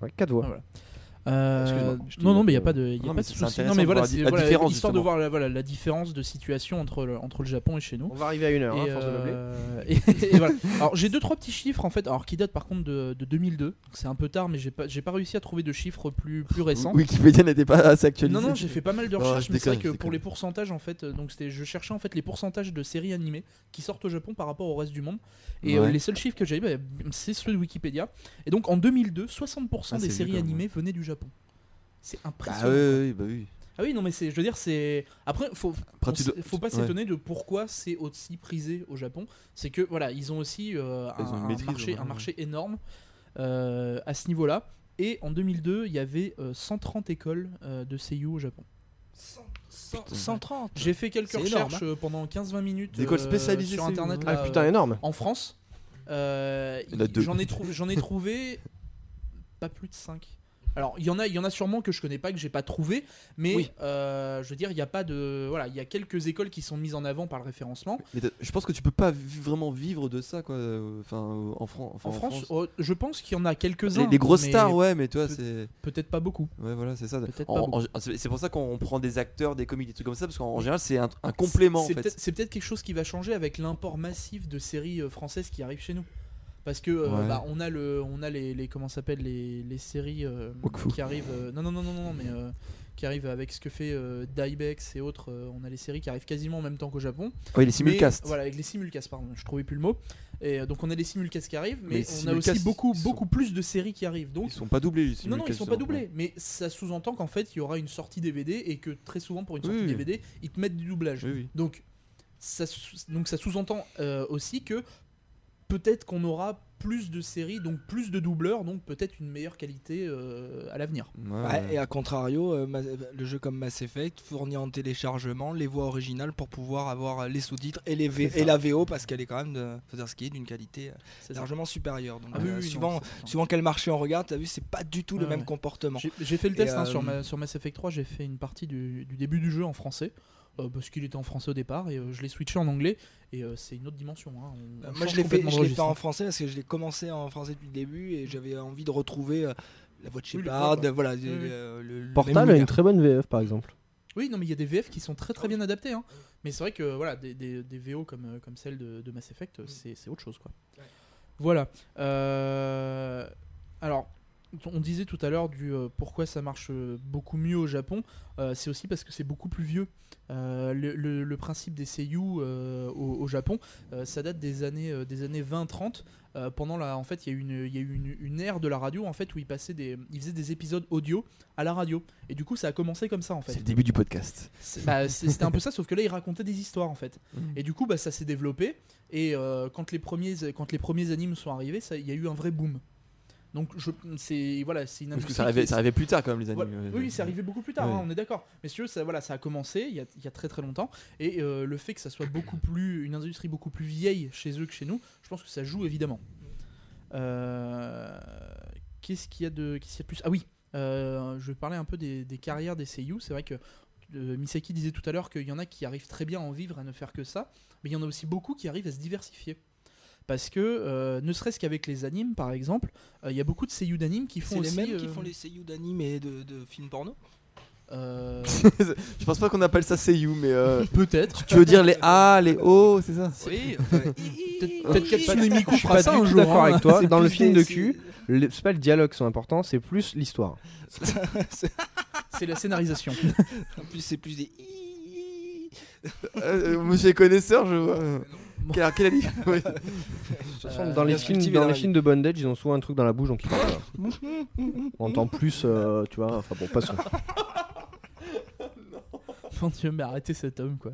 Ouais, quatre voix. Ah, voilà. Euh, non, non, mais il n'y a pas de, y a non, pas mais de souci. Non, mais voilà, la la voilà, histoire de voir la, voilà, la différence de situation entre le, entre le Japon et chez nous. On va arriver à une heure, hein, Et, force de meubler. euh, et- et voilà. Alors j'ai deux trois petits chiffres en fait, alors qui datent par contre de, de 2002. Donc, C'est un peu tard, mais j'ai pas j'ai pas réussi à trouver de chiffres plus plus récents. Wikipédia n'était pas assez actualisé. Non non, j'ai fait pas mal de recherches, mais c'est vrai que pour les pourcentages en fait, euh, donc c'était je cherchais en fait les pourcentages de séries animées qui sortent au Japon par rapport au reste du monde. Et euh, les seuls chiffres que j'avais, bah, c'est ceux de Wikipédia. Et donc en 2002, 60% Ah, des séries animées venaient du Japon. C'est Ah impressionnant. quoi. oui, bah oui. Ah oui, non, mais c'est, je veux dire, c'est. Après, faut, Après, on dois- faut pas ouais. s'étonner de pourquoi c'est aussi prisé au Japon. C'est que voilà, ils ont aussi euh, Ils un, ont une un maîtrise, marché, ouais. un marché énorme euh, à ce niveau-là. Et en 2002, il y avait euh, 130 écoles euh, de seiyuu au Japon. 130. J'ai fait quelques énorme, recherches euh, pendant 15-20 minutes Des écoles euh, spécialisées sur internet. ouais. là, Ah putain, énorme. en France. Euh. J'en ai, ai trouvé pas plus de 5. Alors, il y en a, il y en a sûrement que je connais pas, que j'ai pas trouvé, mais Oui. euh, je veux dire, il y a pas de, voilà, il y a quelques écoles qui sont mises en avant par le référencement. Mais je pense que tu peux pas vraiment vivre de ça, quoi. euh, Enfin, euh, en, Fran- enfin, En, France, oh, je pense qu'il y en a quelques-uns. les, les grosses stars, ouais, mais toi, peut- c'est. Peut-être pas beaucoup. Ouais, voilà, c'est ça. C'est pour ça qu'on prend des acteurs, des comiques, des trucs comme ça, parce qu'en en général, c'est un, un complément, en C'est fait. peut-être c'est peut-être quelque chose qui va changer avec l'import massif de séries françaises qui arrivent chez nous. Parce que euh, Ouais. bah, on a le, on a les, les comment s'appelle les, les séries euh, qui arrivent. euh, non non non non non mais qui arrivent avec ce que fait Daibex et autres. on a les séries qui arrivent quasiment en même temps qu'au Japon. Oui, les simulcasts. Voilà avec les simulcasts pardon. Je trouvais plus le mot. Et donc on a les simulcasts qui arrivent, mais, Mais on a aussi beaucoup sont- beaucoup plus de séries qui arrivent. Donc Ils sont pas doublés, les non, non, ils sont pas doublés, mais ça sous-entend qu'en fait il y aura une sortie DVD et que très souvent pour une sortie oui. DVD ils te mettent du doublage. Oui. Donc ça, donc ça sous-entend euh, aussi que peut-être qu'on aura plus de séries, donc plus de doubleurs, donc peut-être une meilleure qualité euh, à l'avenir. Ouais, Ouais, ouais. et à contrario, euh, Ma- le jeu comme Mass Effect fournit en téléchargement les voix originales pour pouvoir avoir les sous-titres et, les V- C'est ça. et la VO parce qu'elle est quand même de, faut dire ce qui est d'une qualité euh, ça. largement supérieure. Donc, Ah euh, oui, suivant, quel marché on regarde, t'as vu, c'est pas du tout le même ouais. comportement. J'ai fait le test hein, euh, sur, ma- sur Mass Effect 3, j'ai fait une partie du, du début du jeu en français. Euh, parce qu'il était en français au départ et euh, je l'ai switché en anglais et euh, c'est une autre dimension. hein. On- on Euh, Moi, je l'ai fait, fait en hein. français parce que je l'ai commencé en français depuis le début et j'avais envie de retrouver euh, la voix de Oui, Shepard, corps, voilà, oui. le- le- le Portal a une très bonne VF par exemple. Oui, non, mais il y a des VF qui sont très très bien adaptés. hein. Mais c'est vrai que voilà, des, des- des VO comme, euh, comme celle de, de Mass Effect, euh, c'est c'est autre chose. quoi. Voilà. Euh, alors, on disait tout à l'heure du euh, pourquoi ça marche euh, beaucoup mieux au Japon. Euh, c'est aussi parce que c'est beaucoup plus vieux. Euh, le, le- le principe des seiyuu au, au Japon, ça date des années, des années 20-30. Euh, pendant la, en fait, il y a eu une, y a eu une, une ère de la radio en fait où ils passaient des, ils faisaient des épisodes audio à la radio. Et du coup, ça a commencé comme ça en fait. C'est le début du podcast. Bah, C'était un peu ça, sauf que là, il racontait des histoires en fait. Mhm. Et du coup, bah, ça s'est développé. Et quand, les premiers, quand les premiers animes sont arrivés, ça- il y a eu un vrai boom. Donc c'est voilà, c'est une Parce que ça arrivait, est- ça arrivait plus tard quand même les animes. voilà. Oui, c'est arrivé beaucoup plus tard, hein, on est d'accord. Mais si tu veux, ça, voilà, ça a commencé il y a, il y a très très longtemps. Et euh, le fait que ça soit beaucoup plus, une industrie beaucoup plus vieille chez eux que chez nous, je pense que ça joue évidemment. Euh, Qu'est-ce qu'il y a de, qu'est-ce qu'il y a de plus? Ah oui, euh, je vais parler un peu des, des carrières des seiyuu. C'est vrai que Misaki disait tout à l'heure qu'il y en a qui arrivent très bien à en vivre, à ne faire que ça, mais il y en a aussi beaucoup qui arrivent à se diversifier. Parce que, euh, ne serait-ce qu'avec les animes par exemple, euh, il y a beaucoup de seiyuu d'animes qui font C'est les aussi. mêmes qui euh, font les seiyuu d'anime et de, de films porno euh, Je pense pas qu'on appelle ça Seiyu, mais euh, Peut-être. tu veux dire les A, les O, c'est ça Oui, Peut-être Katsune Miku Je suis fera pas ça du un tout jour. d'accord hein. avec toi. Dans le film de cul, c'est pas le dialogue qui sont importants, c'est plus l'histoire. C'est la scénarisation. En plus, c'est plus des. Monsieur connaisseur, je vois. Quel, Oui. Euh, dans les films, dans les de bondage, ils ont souvent un truc dans la bouche, donc ils On entend plus, euh, tu vois. Enfin bon, passons. Mon Dieu, mais arrêtez cet homme, quoi.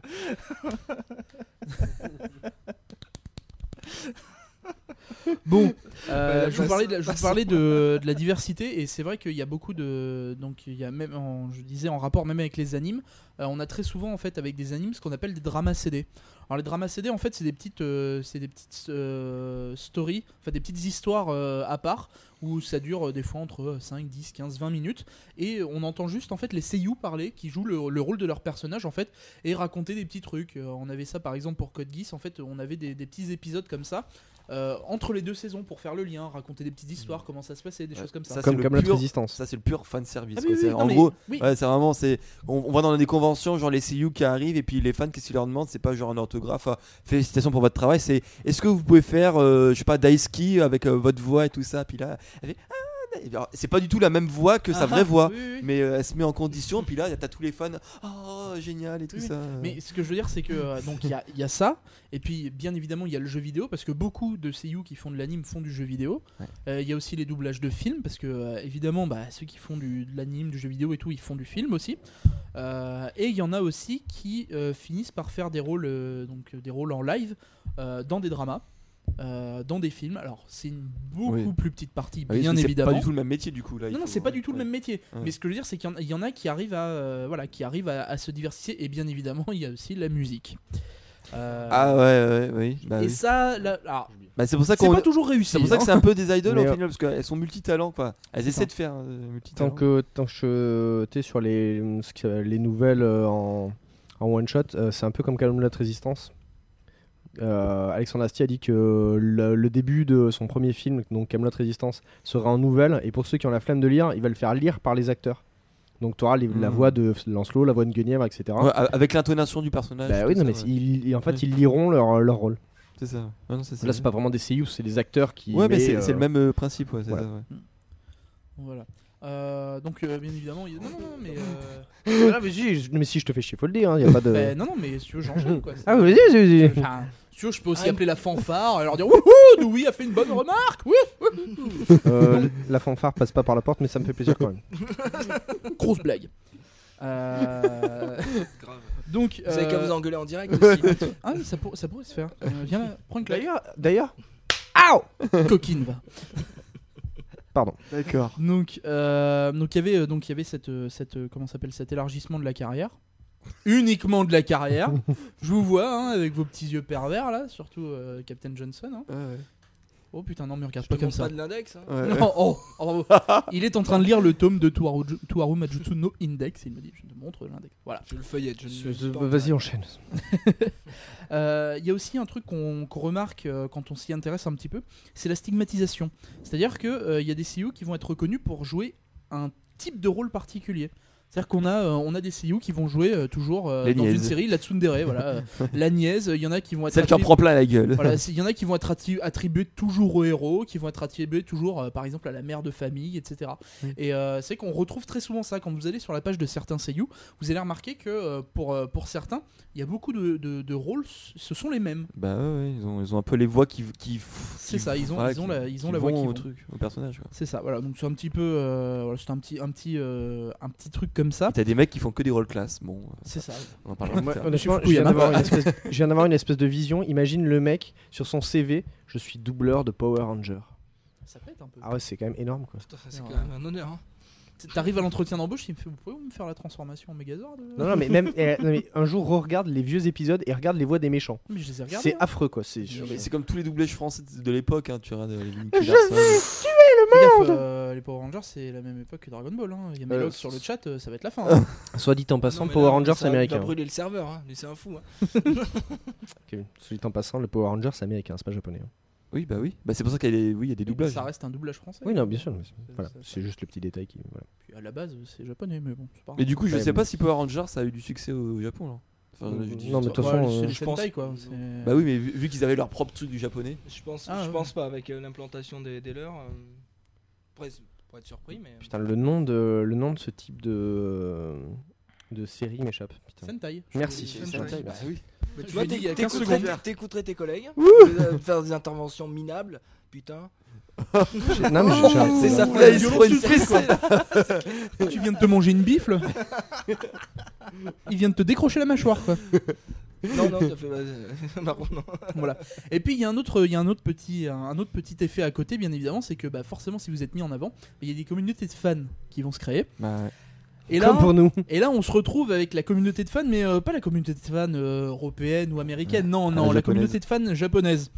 Bon, euh, je vous parlais de la, je vous passe- parlais de, de la diversité et c'est vrai qu'il y a beaucoup de donc il y a même en- je disais en rapport même avec les animes, euh, on a très souvent en fait avec des animes ce qu'on appelle des dramas CD. Alors les dramas CD en fait c'est des petites euh, c'est des petites euh, stories, enfin des petites histoires euh, à part où ça dure euh, des fois entre 5, 10, 15, 20 minutes et on entend juste en fait les seiyuu parler qui jouent le, le rôle de leur personnage en fait et raconter des petits trucs. Euh, on avait ça par exemple pour Code Geass, en fait on avait des, des petits épisodes comme ça euh, entre les deux saisons pour faire le lien, raconter des petites histoires, comment ça se passait, des Ouais, choses comme ça. ça, Comme c'est le Camelot pur- Résistance. Ça, c'est le pur fan service. Ah oui, oui, en mais- gros, oui. ouais, c'est vraiment, c'est, on, on va dans des conventions, genre les CU qui arrivent, et puis les fans, qu'est-ce qu'ils leur demandent? C'est pas genre un orthographe, ah, félicitations pour votre travail, c'est est-ce que vous pouvez faire, euh, je sais pas, Daisuki avec euh, votre voix et tout ça? Puis là, elle fait, ah, c'est pas du tout la même voix que sa Ah, vraie voix. Mais euh, elle se met en condition, puis là, t'as tous les fans, oh génial et tout ça. Mais ce que je veux dire, c'est que euh, donc il y a, ça, et puis bien évidemment il y a le jeu vidéo parce que beaucoup de seiyuu qui font de l'anime font du jeu vidéo. Euh, Il y a aussi les doublages de films parce que évidemment bah, ceux qui font du, de l'anime, du jeu vidéo et tout, ils font du film aussi. Et il y en a aussi qui finissent par faire des rôles donc des rôles en live dans des dramas. Euh, dans des films, alors c'est une beaucoup Oui. plus petite partie, Ah oui, bien c'est évidemment. pas du tout le même métier du coup là. Non, c'est pas du tout le ouais. même métier. Ouais. Mais ce que je veux dire, c'est qu'il y en- il y, en a qui arrivent à, euh, voilà, qui arrivent à, à se diversifier. Et bien évidemment, il y a aussi la musique. Euh, Ah ouais, ouais, oui. Bah, et oui. ça, là, alors, Bah, c'est pour ça c'est qu'on. pas toujours réussi. C'est pour ça que hein. c'est un peu des idoles au final parce qu'elles sont multitalents quoi. Elles C'est essaient ça. de faire euh, Tant que, tant que je t'es sur les, les nouvelles euh, en, en one shot, euh, c'est un peu comme Camelot Résistance. Euh, Alexandre Astier a dit que le, le début de son premier film, donc Camelot Résistance, sera en nouvelle. Et pour ceux qui ont la flemme de lire, il va le faire lire par les acteurs. Donc tu auras les- la Mhm. voix de Lancelot, la voix de Guenièvre, etc. Ouais, avec l'intonation du personnage. Bah tout oui, non, ça, mais ouais. ils- ils- en fait, ils liront leur, leur rôle. C'est ça. Ouais, non, ça, Là, c'est pas vraiment des seiyuu, c'est des acteurs qui. Ouais, mais c'est euh, c'est le même euh, principe. Ouais, c'est voilà. ça, ouais. Voilà. Euh, donc, euh, bien évidemment, il non, non, non, mais, euh, Ah, mais, si, je- mais si je te fais chier, faut le dire. hein, y a pas de... bah, non, non, mais si tu veux, j'enchaîne quoi. Ah, vas-y, vas-y, vas-y. Enfin, si tu veux, je peux aussi Ah, appeler la fanfare et leur dire Wouhou, Louis a fait une bonne remarque. Oui, Euh, la fanfare passe pas par la porte, mais ça me fait plaisir quand même. grosse blague. Euh, Grave. donc, Vous avez qu'à euh, vous engueuler en direct aussi. ah oui, ça, pour- ça pourrait se faire. Euh, viens là, prends une claque. D'ailleurs, d'ailleurs. Aouh Coquine va. Pardon. D'accord. Donc, euh, donc il y avait, euh, donc il y avait cette, euh, cette, euh, comment ça s'appelle, cet élargissement de la carrière, uniquement de la carrière. Je vous vois hein, avec vos petits yeux pervers là, surtout euh, Captain Johnson. hein. Ouais, ouais. Oh putain non, me regarde Je pas te comme ça. pas de l'index. hein. Ouais, ouais. Non, oh, oh, il est en train de lire le tome de Tuaru, Tuaru Majutsu no Index. Il me dit, je te montre l'index. Voilà. Je le feuillette. Vas-y, enchaîne. Euh, Il y a aussi un truc qu'on remarque euh, quand on s'y intéresse un petit peu, c'est la stigmatisation. C'est-à-dire qu'il il y a des CEO qui vont être reconnus pour jouer un type de rôle particulier. C'est-à-dire qu'on a, euh, on a des CEO qui vont jouer euh, toujours euh, dans une série, la tsundere, voilà, la niaise. Il y en a qui vont être Celle qui en prend plein la gueule. voilà, il y en a qui vont être attribués toujours aux héros, qui vont être attribués toujours, par exemple, à la mère de famille, etc. Et c'est qu'on retrouve très souvent ça quand vous allez sur la page de certains seiyuu. Vous allez remarquer que pour, pour certains, il y a beaucoup de, de- de rôles, ce sont les mêmes. Bah ouais, ils, ont, ils ont un peu les voix qui. qui C'est ça, ils ont- voilà, ils ont qui- la- ils ont la voix qui au vont. truc, au personnage. C'est ça, voilà. Donc c'est un petit peu, voilà, c'est un petit, un petit, un petit truc comme ça. Et T'as des mecs qui font que des rôles classe. Bon, euh, C'est ça. on en parlera Moi, honnêtement, je viens d'avoir une, espèce- je viens d'avoir une espèce de vision. Imagine le mec sur son CV Je suis doubleur de Power Ranger. Ça pète un peu. Ah ouais, c'est quand même énorme quoi. C'est quand même un honneur. hein. T'arrives à l'entretien d'embauche, il me fait Vous pouvez me faire la transformation en Megazord euh Non, non, mais même eh, non, mais un jour, regarde les vieux épisodes et regarde les voix des méchants. Mais je les ai regardés. C'est hein. affreux quoi. C'est mais C'est comme tous les doublages français de l'époque, hein, tu regardes euh, les Nicky Je Larson. Fais gaffe, euh, les Power Rangers, c'est la même époque que Dragon Ball. Hein. Il y a Melox Euh, sur le chat, euh, ça va être la fin. hein. Soit dit en passant, Non, mais Power là, Rangers va- américain. Il va brûler le serveur, hein. Lui, c'est un fou. hein. Ok, Soit dit en passant, le Power Rangers c'est américain, c'est pas japonais. hein. Oui, bah oui. Bah, c'est pour ça qu'il y a des, oui, il y a des doublages. Ça reste un doublage français. Oui, non, bien sûr. mais c'est- Ça- voilà, ça- c'est juste le petit détail qui. Voilà. Puis à la base, c'est japonais, mais bon, c'est pas grave. Mais du coup, je Ouais, sais mais- pas si Power Rangers ça a eu du succès au Japon là. Enfin, je dis- Non, mais de toute Ouais, façon, c'est euh, les je pense- Sentai, quoi. c'est- Bah oui, mais vu, vu qu'ils avaient leur propre truc du japonais. Je pense, Ah, je ouais. pense pas avec euh, l'implantation des, des leurs. euh, Après, c'est- pour être surpris, mais. Putain, le nom de le nom de ce type de de série m'échappe. Putain. Sentai. Merci. Sentai. Sentai, bah, oui. Mais tu vois, l'ai dit il y a t'éc- 15 t'écouterais secondes. t'écouterais tes collègues euh, faire des interventions minables, putain. non, mais je- C'est ça, Oh, truc, fessée, quoi. Tu viens de te manger une bifle Il vient de te décrocher la mâchoire, quoi. Non, non, t'as fait. non. Voilà. Et puis il y a un autre, il y a un autre petit, un, un autre petit effet à côté, bien évidemment, c'est que bah, forcément, si vous êtes mis en avant, il y a des communautés de fans qui vont se créer. Bah, ouais. Et là, Comme pour nous. et là, on se retrouve avec la communauté de fans, mais euh, pas la communauté de fans euh, européenne ou américaine, non, Ah, non, la communauté de fans japonaise.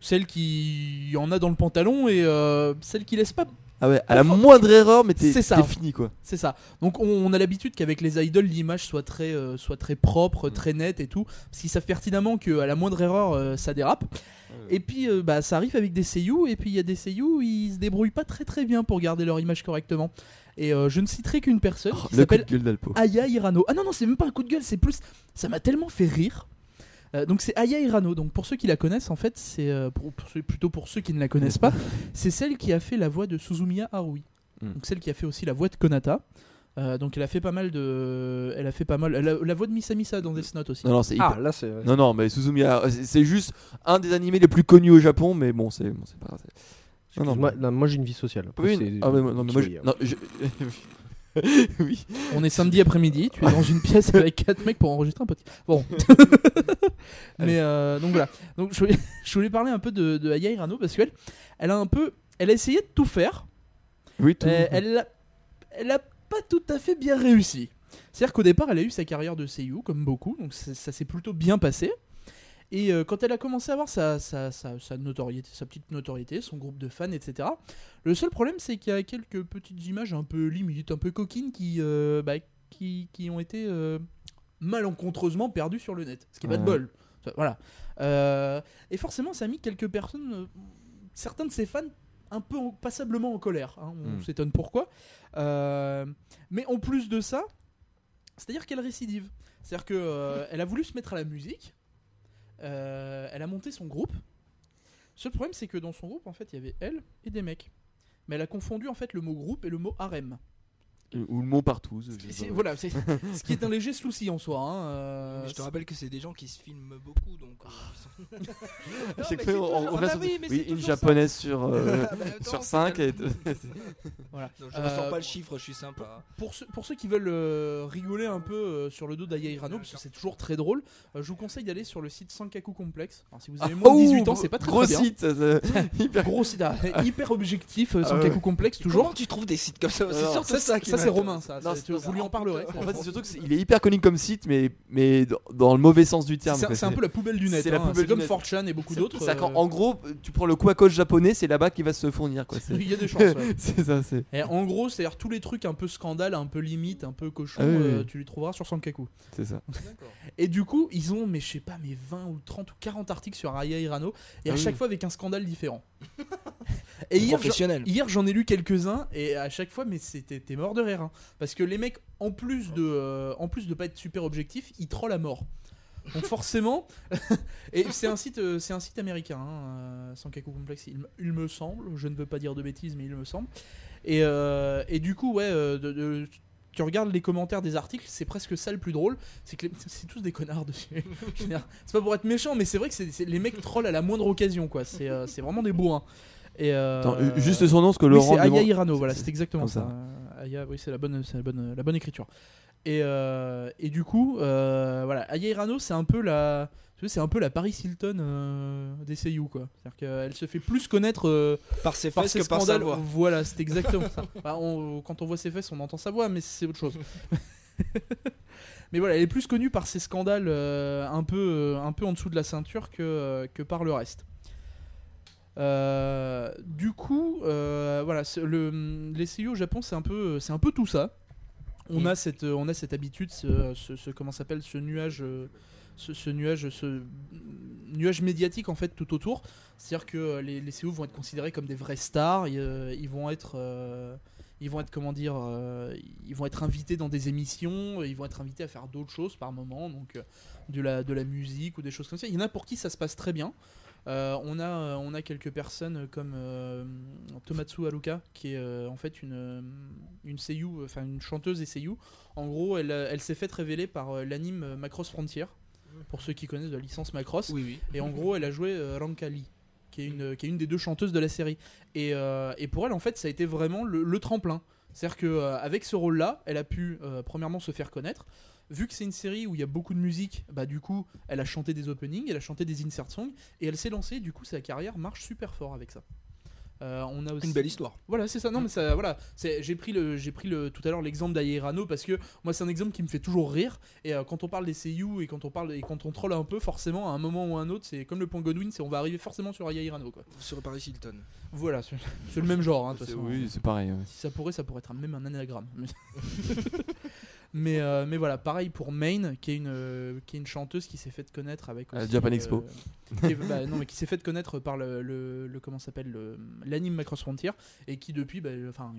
Celle qui en a dans le pantalon et euh, celle qui laisse pas Ah ouais, à la moindre erreur, mais t'es C'est ça. t'es fini quoi. C'est ça. Donc on, on a l'habitude qu'avec les idoles, l'image soit très, soit très propre, Mm. très nette et tout. Parce qu'ils savent pertinemment qu'à la moindre erreur, ça dérape. Et puis euh, bah, ça arrive avec des seiyuu. Et puis il y a des seiyuu, ils se débrouillent pas très très bien pour garder leur image correctement. Et euh, je ne citerai qu'une personne Oh, qui le coup s'appelle de gueule d'Alpo. Aya Hirano. Ah non, non, c'est même pas un coup de gueule, c'est plus. Ça m'a tellement fait rire. Euh, donc c'est Aya Hirano. Donc pour ceux qui la connaissent, en fait, c'est euh, pour- pour ceux- plutôt pour ceux qui ne la connaissent pas, c'est celle qui a fait la voix de Suzumiya Harui. Mm. Donc celle qui a fait aussi la voix de Konata. Euh, donc elle a fait pas mal de, elle a fait pas mal, a- la voix de Misa Misa dans Death Note aussi. Non, non, c'est hyper. Ah, là c'est. Non, non, mais Suzumiya, c'est juste un des animés les plus connus au Japon, mais bon, c'est bon, c'est pas Non, non, Moi, non, moi j'ai une vie sociale. Après, Oui, c'est- ah, mais moi- non, mais moi, je- non, je- oui. On est samedi après-midi, tu es dans une pièce avec quatre mecs pour enregistrer un petit. Bon. Mais euh, donc voilà. Donc je voulais, je voulais parler un peu de, de Aya Hirano parce qu'elle, elle a un peu, elle a essayé de tout faire. Oui, tout. Euh, elle a, elle a pas tout à fait bien réussi. C'est-à-dire qu'au départ, elle a eu sa carrière de seiyuu, comme beaucoup, donc ça, ça s'est plutôt bien passé. Et euh, quand elle a commencé à avoir sa, sa, sa- sa notoriété, sa petite notoriété, son groupe de fans, etc., le seul problème, c'est qu'il y a quelques petites images un peu limites, un peu coquines, qui, euh, bah, qui, qui ont été euh, malencontreusement perdues sur le net. Ce qui est pas de bol. Voilà. Et forcément, ça a mis quelques personnes, certains de ses fans, un peu en- passablement en colère. hein. on Mm. s'étonne pourquoi. Mais en plus de ça, c'est-à-dire qu'elle récidive. C'est-à-dire qu'elle a voulu se mettre à la musique. Euh, elle a monté son groupe. Seul problème, c'est que dans son groupe, en fait, il y avait elle et des mecs. Mais elle a confondu en fait le mot groupe et le mot harem. Ou le mont partout. Voilà, c'est ce qui est un léger souci en soi. hein, euh, je te rappelle que c'est des gens qui se filment beaucoup, donc. euh, chaque mais c'est on- ah bah oui, mais oui, une japonaise sur, euh, Ah bah, attends, sur c'est 5. tellement- voilà. Non, je ressens Euh, pas le chiffre, je suis sympa. Pour ceux, pour ceux qui veulent euh, rigoler un peu euh, sur le dos d'Aya Hirano, parce que c'est toujours très drôle, euh, je vous conseille d'aller sur le site Sankaku Complex. Alors, si vous avez moins de 18 ans, c'est pas très, Ah, Gros très bien. site. ça, hyper Gros site, ah, hyper objectif, euh, Ah Sankaku. Complex, toujours. Comment tu trouves des sites comme ça? C'est Ça, ça, c'est-. Romain, ça. Non, vous lui en parlerez. En fait, c'est surtout qu'il est hyper connu comme site, mais, mais dans, dans le mauvais sens du terme. C'est un peu la poubelle du net. c'est la hein. comme. 4chan et beaucoup d'autres. euh, En gros, tu prends le Quacos japonais, c'est là-bas qu'il va se fournir. Quoi. Il y a des chances. ouais. c'est ça. Et en gros, c'est-à-dire tous les trucs un peu scandale, un peu limite, un peu cochon, Ah oui, euh, oui. tu les trouveras sur Sankaku. C'est ça. Et du coup, ils ont, mais je sais pas, mais 20 ou 30 ou 40 articles sur Aya Hirano, et à Ah chaque fois avec un scandale différent. et hier, j'en- Professionnel. hier, j'en ai lu quelques-uns, et à chaque fois, mais c'était t'es mort de rire. hein. Parce que les mecs, en plus de, euh, en plus de pas être super objectifs, ils trollent à mort. Donc forcément, et c'est un site, euh, c'est un site américain, hein, euh, Sankaku Complex, il, me- il me semble. Je ne veux pas dire de bêtises, mais il me semble. Et, euh, et du coup, ouais, de- de- tu regardes les commentaires des articles, c'est presque ça le plus drôle, c'est que c'est tous des connards dessus. C'est pas pour être méchant, mais c'est vrai que c'est les mecs trollent à la moindre occasion, quoi. C'est euh, c'est vraiment des bourrins. Et euh, Attends, juste son nom, parce que oui, Laurent. c'est Aya Hirano, voilà, c'est- exactement ça. ça. Euh, Aya, oui, c'est la bonne, c'est la bonne, la bonne écriture. Et, euh, et du coup, euh, voilà, Aya Hirano, c'est un peu la. tu vois, C'est un peu la Paris Hilton euh, des seiyuu quoi. C'est-à-dire qu'elle se fait plus connaître euh, Par ses par fesses ses que par sa scandales. voix. Voilà, c'est exactement ça. Bah, on- quand on voit ses fesses, on entend sa voix, mais c'est autre chose. mais voilà, elle est plus connue par ses scandales euh, un, peu, un peu en dessous de la ceinture que, euh, que par le reste. Euh, du coup, euh, voilà, le, les seiyuu au Japon, c'est un peu, c'est un peu tout ça. On Mm. a cette, on a cette habitude, ce, ce- ce- comment s'appelle, ce nuage, euh, ce, ce nuage, ce nuage médiatique en fait tout autour. C'est-à-dire que les, les seiyuu vont être considérés comme des vraies stars. Ils, euh, ils vont être, euh, ils vont être comment dire, euh, ils vont être invités dans des émissions. Ils vont être invités à faire d'autres choses par moment, donc euh, de la, de la musique ou des choses comme ça. Il y en a pour qui ça se passe très bien. Euh, on, a, euh, on a quelques personnes comme euh, Tomatsu Haruka, qui est en fait une, une seiyuu, enfin une chanteuse et seiyuu. En gros, elle, elle s'est faite révéler par l'anime Macross Frontier, pour ceux qui connaissent la licence Macross. Oui, oui. Et en gros, elle a joué Rankali, qui est, une, qui est une des deux chanteuses de la série. Et, et pour elle, en fait, ça a été vraiment le, le tremplin. C'est-à-dire qu'avec ce rôle-là, elle a pu, premièrement, se faire connaître. Vu que c'est une série où il y a beaucoup de musique, bah du coup, elle a chanté des openings, elle a chanté des insert songs, et elle s'est lancée. Du coup, sa carrière marche super fort avec ça. Euh, on a aussi... Une belle histoire. Voilà, c'est ça. Non, mais ça, voilà. J'ai pris le, j'ai pris le tout à l'heure l'exemple d'Aierano parce que moi, c'est un exemple qui me fait toujours rire. Et euh, quand on parle des seiyuu et quand on parle et quand on troll un peu, forcément, à un moment ou à un autre, c'est comme le point Godwin, c'est on va arriver forcément sur Aierano, quoi. Sur Paris Hilton. Voilà, c'est, c'est le même genre. hein, de toute C'est- façon. Oui, c'est pareil. ouais. Si ça pourrait, ça pourrait être même un anagramme. Mais, mais, euh, mais voilà, pareil pour Main, qui est une, euh, qui est une chanteuse qui s'est fait connaître avec À la aussi, Japan euh, Expo. qui bah, non, mais qui s'est fait connaître par le, le, le- comment s'appelle le- l'anime Macross Frontier et qui depuis, bah, enfin,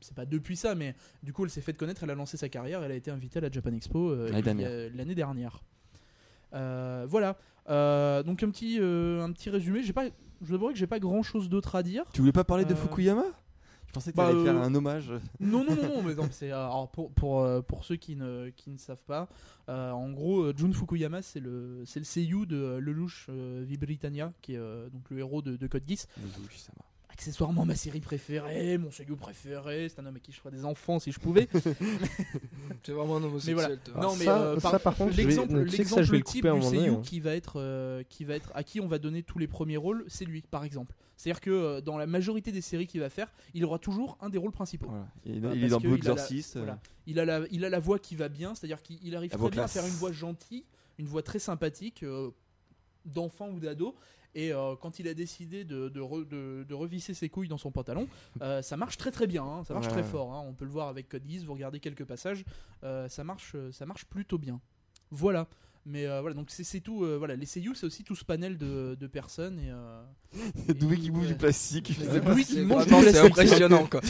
c'est pas depuis ça, mais du coup, elle s'est fait connaître, elle a lancé sa carrière, elle a été invitée à la Japan Expo euh, L'année dernière. Euh, voilà. Euh, donc un petit, euh, un petit résumé. J'ai pas, je dois avouer que j'ai pas grand chose d'autre à dire. Tu voulais pas parler de Fukuyama? Pensais que bah, t'allais faire euh, un hommage. Non, non, non, non, mais non, c'est alors pour pour euh, pour ceux qui ne qui ne savent pas, euh, en gros, euh, Jun Fukuyama, c'est le c'est le seiyuu de euh, Lelouch euh, Vibritania, qui est euh, donc le héros de, de Code Geass. Accessoirement ma série préférée, mon seiyuu préféré. C'est un homme à qui je ferais des enfants si je pouvais. C'est vraiment un homosexuel. voilà. Non, mais ça, euh, ça, par- contre, L'exemple, tu sais que ça, je vais le type du seiyuu qui va être, euh, qui va être, à qui on va donner tous les premiers rôles, c'est lui, par exemple. C'est-à-dire que euh, dans la majorité des séries qu'il va faire, il aura toujours un des rôles principaux. Voilà. Il, Voilà, il est dans Blue il a la- euh, voilà. Il a la, il a la voix qui va bien, c'est-à-dire qu'il arrive La très bien à faire une voix gentille, une voix très sympathique, euh, d'enfant ou d'ado. Et euh, quand il a décidé de, de, re- de- de revisser ses couilles dans son pantalon, euh, ça marche très très bien, hein, ça marche Ouais, très fort. hein. On peut le voir avec Code Geass, vous regardez quelques passages, euh, ça, marche, ça marche plutôt bien. Voilà. Mais euh, voilà, donc c'est tout. euh, voilà, les seiyuu, c'est aussi tout ce panel de, de personnes. Et, euh, Doué et- qui bouffe du plastique. qui mange du vraiment- c'est plastique. impressionnant quoi.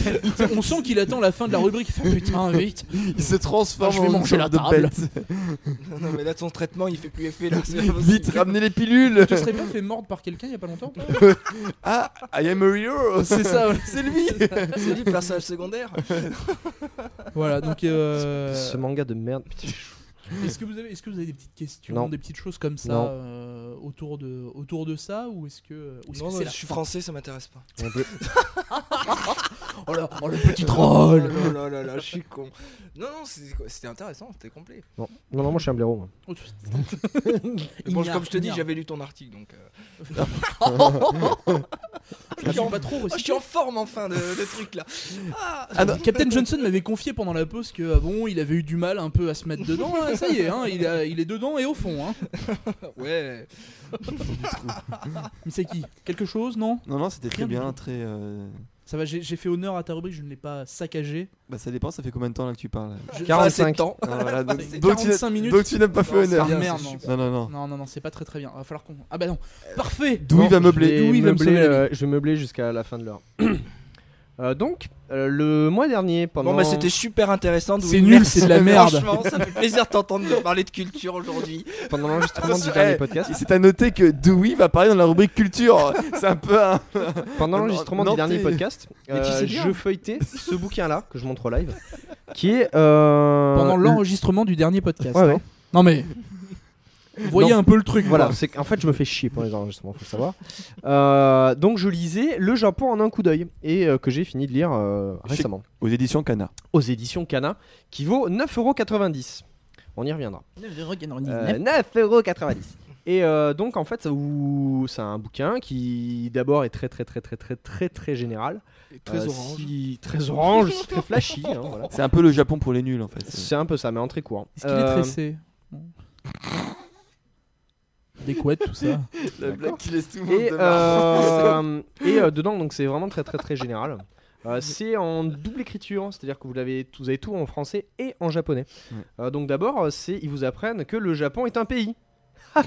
On sent qu'il attend la fin de la rubrique. Il fait putain, vite. Il se transforme Ah, je vais en manger la table. bête. non, non, mais là son traitement il fait plus effet là. Vite, ramenez les pilules. Tu serais bien fait mordre par quelqu'un il y a pas longtemps Ah, I am a hero. C'est ça, ouais. C'est lui. C'est lui le personnage secondaire. Voilà, donc. euh, Ce manga de merde. Putain, Est-ce que vous avez, est-ce que vous avez des petites questions, Non. des petites choses comme ça euh, autour de, autour de ça, ou est-ce que, ou est-ce que Non, c'est non, la je suis fin? français, ça m'intéresse pas. on peut- Oh, là, oh, le petit troll. Oh là là là là, je suis con. Non, non, c'était intéressant, c'était complet. non. non, non, moi je suis un blaireau. moi. Oh, Bon, comme je te dis, j'avais lu ton article donc. euh, Je suis pas trop Oh, je suis en forme enfin de, de truc là. Ah Ah non, Captain Johnson m'avait confié pendant la pause que euh, bon, il avait eu du mal un peu à se mettre dedans. Ah, ça y est, hein, il, a- il est dedans et au fond. Hein. Ouais. Mais c'est qui? Quelque chose Non? Non, non, c'était très bien, très. euh, Ça va, j'ai fait honneur à ta rubrique, je ne l'ai pas saccagé. Bah, ça dépend, ça fait combien de temps là que tu parles Je- Pas assez de 45. temps. Ah, voilà, donc, C'est donc tu 45 n'as- minutes. donc tu n'as pas fait Non, honneur. bien, merde, c'est non. Non, non, non. Non, non, c'est pas très très bien. Va falloir qu'on. Ah bah non. Parfait. D'où il va meubler je vais D'où il va me meubler, euh, Je vais meubler jusqu'à la fin de l'heure. Euh, donc, euh, le mois dernier, pendant. Bon bah c'était super intéressant. C'est nul, c'est de la merde. Franchement, ça fait plaisir de t'entendre parler de culture aujourd'hui. pendant l'enregistrement du dernier podcast. C'est à noter que Dewey va parler dans la rubrique culture. C'est un peu un. Pendant l'enregistrement non, du dernier podcast, Mais tu euh, sais je feuilletais ce bouquin-là que je montre au live, qui est euh, Pendant le- l'enregistrement du dernier podcast. Ouais, ouais. hein. Non mais. Vous voyez Non. un peu le truc. Voilà, c'est qu'en fait je me fais chier pour les enregistrements, faut le savoir. Euh, donc je lisais Le Japon en un coup d'œil et euh, que j'ai fini de lire euh, récemment Aux éditions Cana. aux éditions Kana qui vaut 9,90€. On y reviendra. Euh, 9,90€. Et euh, donc en fait c'est un bouquin qui d'abord est très très très très très très très général, Très Euh, orange. si- très orange, très flashy. hein, voilà. C'est un peu le Japon pour les nuls en fait. C'est un peu ça, mais en très court. Est-ce qu'il est tressé? Des couettes, tout ça. La blague qui laisse tout le Et, euh, et euh, dedans, donc c'est vraiment très très très général. Euh, c'est en double écriture, c'est-à-dire que vous avez, vous avez tout en français et en japonais. Ouais. Euh, donc d'abord, c'est ils vous apprennent que le Japon est un pays.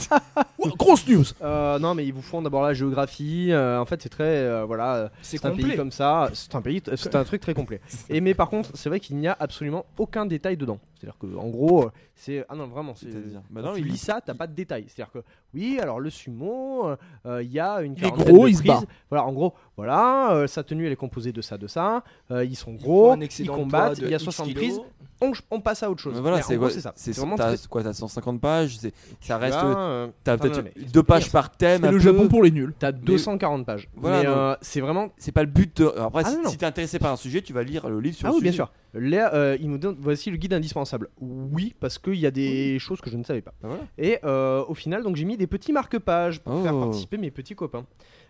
Grosse news Euh, non, mais ils vous font d'abord la géographie. euh, en fait, c'est très euh, voilà, C'est c'est un pays complet. comme ça. C'est un pays, c'est un truc très complet. Et mais par contre, c'est vrai qu'il n'y a absolument aucun détail dedans. C'est-à-dire que en gros, c'est ah non vraiment, c'est C'est-à-dire Bah non, tu il- lis ça, t'as pas de détails. C'est-à-dire que oui, alors le sumo, euh, il y a une Il est gros, il se bat. Voilà, en gros, voilà, euh, sa tenue elle est composée de ça, de ça. euh, ils sont gros, ils combattent, il y a X 60 kilos. prises. On, on passe à autre chose. Mais voilà, c'est ça. c'est vraiment t'as très- quoi, t'as 150 pages, ça reste, as, euh, t'as peut-être deux pages par thème. C'est le peu. Japon pour les nuls. T'as 240 pages. Voilà, mais donc- euh, c'est vraiment. C'est pas le but de. Après, Ah si, t'es intéressé par un sujet, tu vas lire le livre sur Ah le oui, bien sûr. Là, euh, il nous donne voici le guide indispensable. Oui, parce qu'il y a des choses que je ne savais pas. Voilà. Et euh, au final, donc j'ai mis des petits marque-pages pour faire Oh. participer mes petits copains.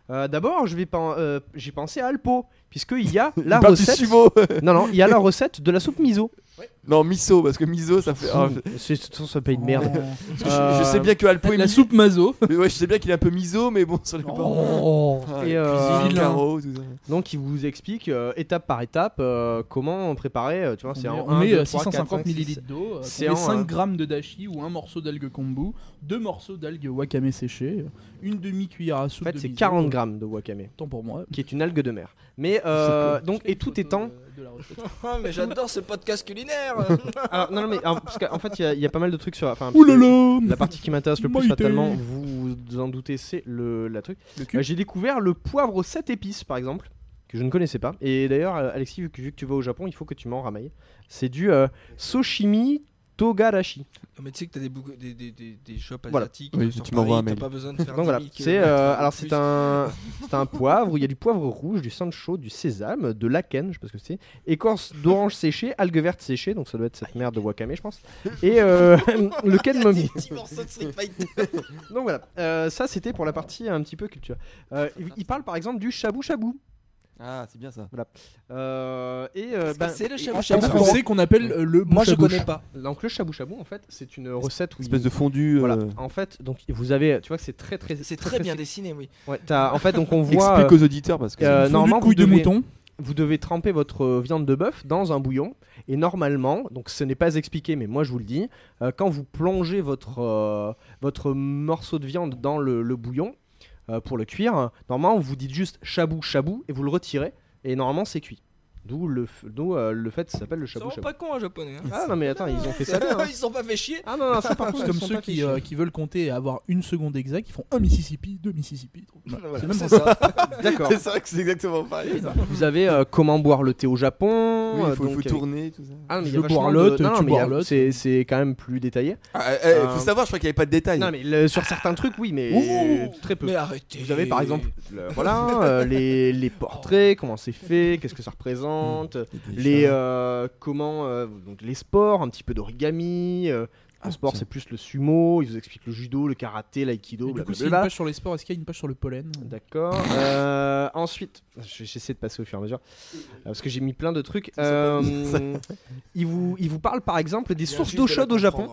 Euh, D'abord, je vais pen- euh, j'ai pensé à Alpo, puisqu'il y a la recette. Non, non, il y a la recette de la soupe miso. non, miso, parce que miso, ça fait. ah, C'est c'est- c'est pas une merde. je, je Euh, sais bien que Alpo est La soupe mazo. mais ouais, je sais bien qu'il est un peu miso, mais bon, sur les Oh. Ah, Et, cuisine, euh, carreaux, tout ça. Donc, il vous explique euh, étape par étape euh, comment préparer. Tu vois, c'est on met, en on un, met, deux, euh, trois, 650 quatre, cinq, six. millilitres d'eau, euh, C'est on met en, 5 euh, grammes de dashi ou un morceau d'algue kombu, deux morceaux d'algue wakame séchées, une demi-cuillère à En soupe fait, de c'est miso. 40 grammes de wakame, Tant pour moi. qui est une algue de mer. Mais euh, donc, et tout étant. de- de la recette. Ah, mais j'adore ce podcast culinaire. Alors, non, non, mais en, parce qu'en fait, il y a- il y, a pas mal de trucs sur. Enfin, Ouh là là La partie qui m'intéresse le plus Maïté. fatalement, vous vous en doutez, c'est le la truc. Euh, J'ai découvert le poivre aux 7 épices par exemple, que je ne connaissais pas. Et d'ailleurs, euh, Alexis, vu que, vu que tu vas au Japon, il faut que tu m'en ramailles. C'est du euh, Soshimi Togarashi. mais tu sais que t'as des, bouc- des, des, des, des shops Voilà. asiatiques Oui, sur tu m'envoies un mail. T'as pas besoin de faire Donc voilà, 10 000 c'est euh, alors c'est un c'est un poivre où il y a du poivre rouge, du sancho, du sésame, de l'aken, je sais pas ce que c'est, écorce d'orange séchée, algues vertes séchées, donc ça doit être cette merde de wakame, je pense. Et euh, le ken momi. Des petits morceaux de Street Fighter. Donc voilà, Euh, ça c'était pour la partie un petit peu culture. Euh, il, il parle par exemple du shabu shabu. Ah, c'est bien ça. Euh, et euh, ben, c'est le que c'est qu'on appelle euh, le Moi, je connais pas. Donc le shabu shabu en fait, c'est une recette où Espèce il- de fondu. voilà. euh, En fait, donc vous avez, tu vois que c'est très très C'est très bien dessiné, oui. Ouais, t'as- en fait, donc on voit. Explique aux auditeurs parce que. Euh, normalement, vous de devez- mouton. vous devez tremper votre viande de bœuf dans un bouillon. Et normalement, donc ce n'est pas expliqué, mais moi je vous le dis, euh, quand vous plongez votre, euh, votre morceau de viande dans le, le bouillon pour le cuire, normalement vous dites juste chabou chabou et vous le retirez. Et normalement c'est cuit. D'où le, f- d'où, euh, le fait ça s'appelle le sont chabou. pas cons, un japonais. hein. Ah non mais attends, ils ont fait ça hein. Ils se sont pas fait chier. Ah non, non, ça par contre, C'est ils comme sont ceux pas qui, euh, qui veulent compter et avoir une seconde exacte, ils font un Mississippi, deux Mississippi. trois- Voilà, C'est même c'est pas ça. D'accord. c'est vrai que c'est exactement pareil. Vous avez euh, comment boire le thé au Japon. Oui, euh, il faut, donc, faut euh, tourner, tout ça. Ah, mais il y Je a vachement boirlotte, de- non, non, tu mais il y a- boirlotes. C'est c'est quand même plus détaillé. Ah, eh, Euh, faut savoir, je crois qu'il n'y avait pas de détails. Non, mais le- sur certains trucs, oui, mais Ouh. très peu. Mais arrêtez. Vous avez par exemple, le- voilà, euh, les, les portraits, comment c'est fait, qu'est-ce que ça représente, les euh, comment, euh, donc les sports, un petit peu d'origami. euh, le Ah, sport, c'est plus le sumo. Ils vous expliquent le judo, le karaté, l'aïkido, du coup, s'il y a une page sur les sports, est-ce qu'il y a une page sur le pollen D'accord. Euh, ensuite, j'essaie de passer au fur et à mesure parce que j'ai mis plein de trucs. Euh, il vous, il vous parle par exemple des sources d'eau chaude au Japon.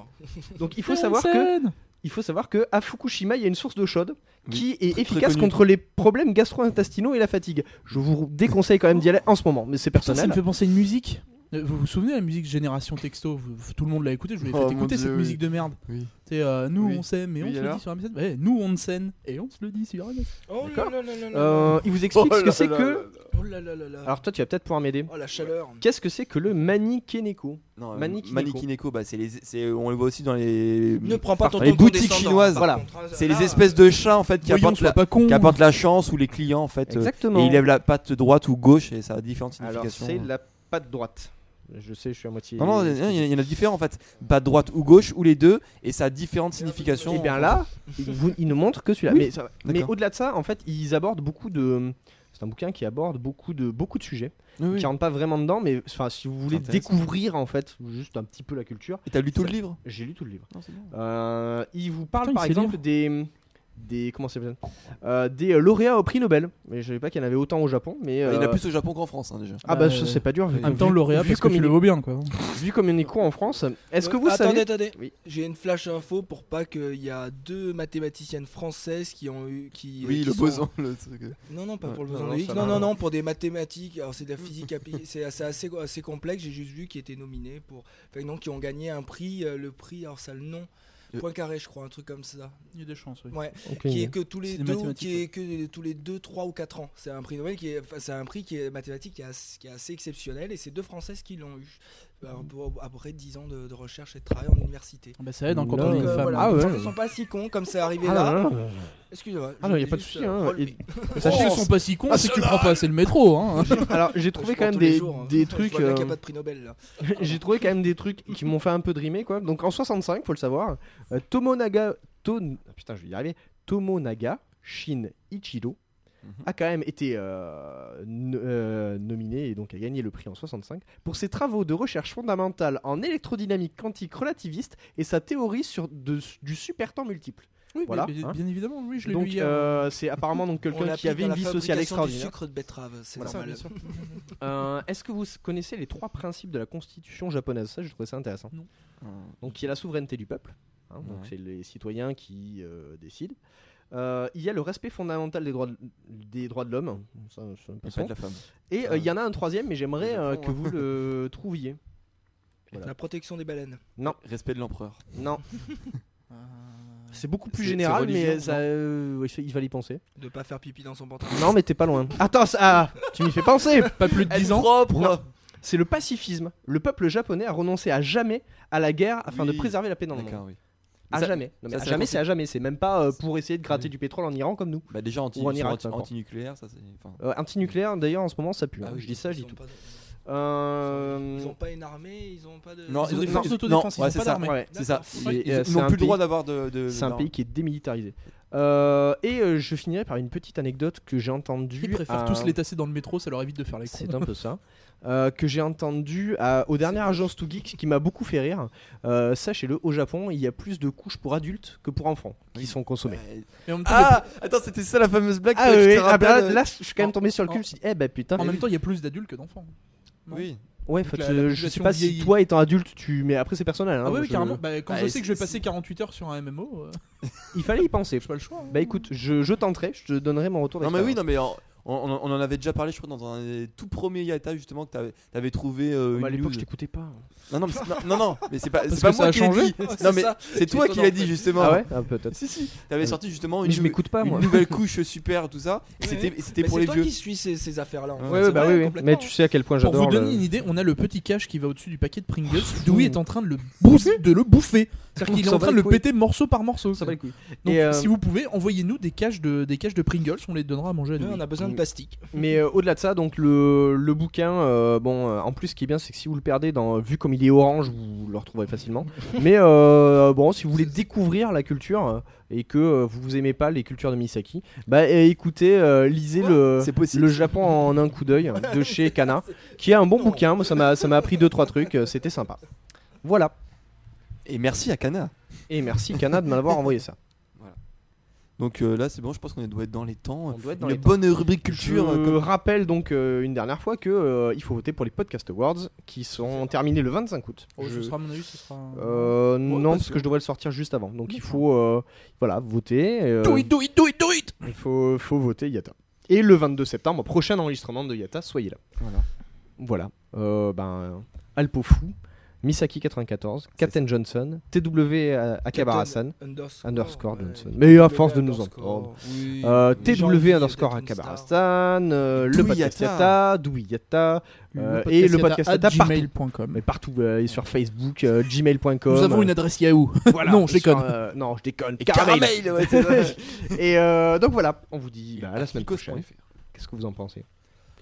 Donc il faut savoir que il faut savoir que à Fukushima, il y a une source d'eau chaude qui est très efficace contre les problèmes gastro-intestinaux et la fatigue. Je vous déconseille quand même d'y aller en ce moment, mais c'est Putain, ça personnel. me fait penser à une musique. Euh, Vous vous souvenez de la musique Génération Texto? Vous- Tout le monde l'a écouté, je vous l'ai Oh, fait écouter Dieu, cette oui. musique de merde. Oui. C'est euh, nous Oui. on s'aime et on se le alors dit sur MSN. Ouais, nous on s'aime et on se le dit sur MSN. Oh là là là. Euh, il vous explique Oh ce que c'est que. là là. Oh là là là là. Alors toi, tu vas peut-être pouvoir m'aider. Oh la chaleur. Qu'est-ce que c'est que le manikeneko Non, euh, Manikineko. Manikineko, bah, c'est les, c'est- on le voit aussi dans les, Ne prends pas ton les ton boutiques chinoises. Voilà. hein, c'est les espèces de chats en fait qui apportent, la, pas con. qui apportent la chance ou les clients en fait. Exactement. et ils lèvent la patte droite ou gauche et ça a différentes significations. c'est la patte droite. Je sais, je suis à moitié. Non, non, il y en a- il y en a différents en fait. Bas de droite ou gauche ou les deux, et ça a différentes significations. Et bien là, il, vous- il ne montre que celui-là. Oui, mais au-delà de ça, en fait, ils abordent beaucoup de. C'est un bouquin qui aborde beaucoup de beaucoup de sujets, Oui, oui. qui rentrent pas vraiment dedans, mais enfin, si vous voulez découvrir en fait juste un petit peu la culture, Et t'as lu tout Ça- le livre? J'ai lu tout le livre. Non, c'est bon. Euh, il vous parle Putain, par exemple des des comment Euh, des euh, lauréats au prix Nobel. Mais je savais pas qu'il y en avait autant au Japon, mais Il y en euh, a plus au Japon qu'en France hein, déjà. ah bah Euh, ça, c'est pas dur. En même temps, lauréat, vu parce comme il le vaux bien, quoi. vu comme il est en France, est-ce que Euh, vous attendez, savez attendez. Oui. J'ai une flash info pour pas qu'il y a deux mathématiciennes françaises qui ont eu. Qui, Oui, qui le sont- boson. le truc. Non, non, pas Ouais. pour le Non, boson non, de Higgs. ça Non, non, non, pour des mathématiques. Alors, c'est de la physique appliquée. C'est assez, assez, assez complexe. J'ai juste vu qu'ils étaient nominés pour. Enfin, non, qui ont gagné un prix. euh, le prix, alors ça, le nom. Euh. Point carré, je crois, un truc comme ça. Il y a des chances, oui. Ouais. Qui est que tous les deux, qui est que tous les deux, trois ou quatre ans. C'est un prix Nobel qui est, enfin, c'est un prix qui est mathématique qui est assez, qui est assez exceptionnel et c'est deux Françaises qui l'ont eu. Pour après 10 ans de, de recherche et de travail en université. Bah, ça aide hein, quand on est une euh, femme. voilà, Ah les ouais. gens ne sont pas si cons comme c'est arrivé Ah, là. Excusez-moi. Ah non, y a voulais pas de souci, euh, hein, relever. Sachez qu'ils sont pas si cons, c'est que tu prends pas assez le métro. Hein. Alors j'ai trouvé quand même des, jours, hein. des trucs. euh, a pas de prix Nobel là. j'ai trouvé quand même des trucs qui m'ont fait un peu drimer quoi. Donc en 65, faut le savoir, euh, Tomonaga, Ton- ah, putain, je vais y arriver. Tomonaga Shin Ichiro. A quand même été euh, euh, nominé et donc a gagné le prix en 65 pour ses travaux de recherche fondamentale en électrodynamique quantique relativiste et sa théorie sur de- du supertemps multiple. Oui, Voilà, hein. bien évidemment, oui, je l'ai Donc euh, c'est apparemment donc quelqu'un qui avait une vie sociale fabrication du extraordinaire. sucre de betterave, c'est Voilà. normal. Euh, Est-ce que vous connaissez les trois principes de la constitution japonaise? Ça, je trouvais ça intéressant. Donc il y a la souveraineté du peuple, hein, donc Ouais. c'est les citoyens qui euh, décident. Euh, il y a le respect fondamental des droits de, des droits de l'homme, ça, ça. pas de la femme. et euh, il y en a un troisième, mais j'aimerais euh, que hein. vous le trouviez. Voilà. La protection des baleines. Non, Respect de l'empereur. non, c'est beaucoup plus général, mais ça, euh, il fallait y penser. De pas faire pipi dans son pantalon. Non, mais t'es pas loin. Attends, ça- ah, tu m'y fais penser. Pas plus de 10 ans. propre Non. C'est le pacifisme. Le peuple japonais a renoncé à jamais à la guerre afin de préserver la paix dans le monde. Oui. À Ça- jamais. Non, mais ça, à c'est la jamais, c'est à jamais. C'est même pas euh, pour essayer de gratter du pétrole en Iran comme nous. Bah déjà anti, Ou en ils sont Irak, anti- peu importe. anti-nucléaire, ça c'est. enfin, Euh, antinucléaire, d'ailleurs, en ce moment, ça pue. Ah hein. oui, je dis ça, je dis ont tout. pas de- Euh, Ils ont pas une armée, ils ont pas de. Non, Ils ont des ils- forces ils- d'autodéfense, non, ils ouais, ont c'est pas ça. d'armée. ouais. C'est ça. Ils, n'ont plus le droit d'avoir de. de- C'est un pays qui est démilitarisé. Euh, et euh, je finirai par une petite anecdote que j'ai entendue. Ils préfèrent à- tous les tasser dans le métro, ça leur évite de faire les cons. C'est un peu ça. Euh, que j'ai entendu à- aux dernières agences to Geek qui m'a beaucoup fait rire. Euh, Sachez-le, au Japon, il y a plus de couches pour adultes que pour enfants qui Oui. sont consommées. En Ah Attends, c'était ça la fameuse blague Ah que je oui, te ah bah, euh, là, je suis quand même en- tombé sur le cul. en- Je me suis dit, eh bah putain. en même temps, il y a plus d'adultes que d'enfants. Oui. Ouais, la- la je sais pas si toi étant adulte, tu. Mais après, c'est personnel. hein, Ah oui, oui, je- carrément. Bah, quand Bah, je sais que je vais passer 48 heures sur un MMO, euh, Il fallait y penser. j'ai pas le choix. hein. Bah écoute, je, je tenterai, je te donnerai mon retour Non mais oui, non mais on, on- on en avait déjà parlé, je crois, dans un des tout premier Yata justement que t'avais avais trouvé euh, Bah, à l'époque, je t'écoutais pas. Non non, mais c'est- non, non, non, mais c'est pas, Parce c'est pas que ça moi a qui l'ai changé dit. Ouais, Non c'est mais c'est toi qui l'as dit justement. Ah ouais Ah, Peut-être. Si si. T'avais sorti justement une, Mais je nou- m'écoute pas, une moi. nouvelle couche super tout ça. Et C'était pour c'est les toi vieux. qui suis ces, ces affaires-là. en Ouais, bah oui. Mais tu sais à quel point Pour j'adore. vous donner une idée, on a le petit cache qui va au-dessus du paquet de Pringles. Dewey est en train de le, bouffer, de le bouffer. C'est-à-dire qu'il est en train de le péter morceau par morceau. Ça va les couilles. Donc, Et, euh, si vous pouvez, envoyez-nous des caches de, des caches de Pringles, on les donnera à manger à Dewey. on a besoin de Mm. plastique. Mais euh, au-delà de ça, donc le, le bouquin, euh, bon, euh, en plus, ce qui est bien, c'est que si vous le perdez, dans, vu comme il est orange, vous le retrouverez facilement. Mais euh, bon, si vous voulez découvrir la culture et que euh, vous aimez pas les cultures de Misaki, bah euh, écoutez, euh, lisez le, le Japon en un coup d'œil de chez Kana, qui est un bon bouquin. Moi, ça m'a ça m'a appris deux trois trucs. C'était sympa. Voilà. Et merci à Kana. Et merci Kana de m'avoir envoyé ça. Donc euh, là c'est bon, je pense qu'on doit être dans les temps. On doit être dans Une les temps. bonne rubrique culture. Je comme- rappelle donc euh, une dernière fois que euh, il faut voter pour les Podcast Awards qui sont terminés le 25 août. Oh, Je- Ce sera, à mon avis, ce sera. Euh, non, pas parce que je devrais le sortir juste avant. Donc il faut euh, voilà, voter. euh, Do it, do it, do it, do it il faut, faut voter Yata. Et le 22 septembre, prochain enregistrement de Yata, soyez là. Voilà. Voilà. Euh, ben, Alpo Fou, Misaki94, Captain Johnson, TW Akabarasan, Underscore, underscore ouais. Johnson. Mais à force de nous entendre. oui. euh, TW underscore. Akabarasan, euh, le podcast Yata. Yata, Doui Yata, euh, et le podcast Yata partout. gmail.com. Mais partout, et sur Facebook, gmail.com. Nous avons une adresse Yahoo. Voilà, Non, je déconne. non, je déconne. Et Caramel. Caramel, ouais. Et euh, donc voilà, on vous dit bah, à la semaine prochaine. Qu'est-ce que vous en pensez?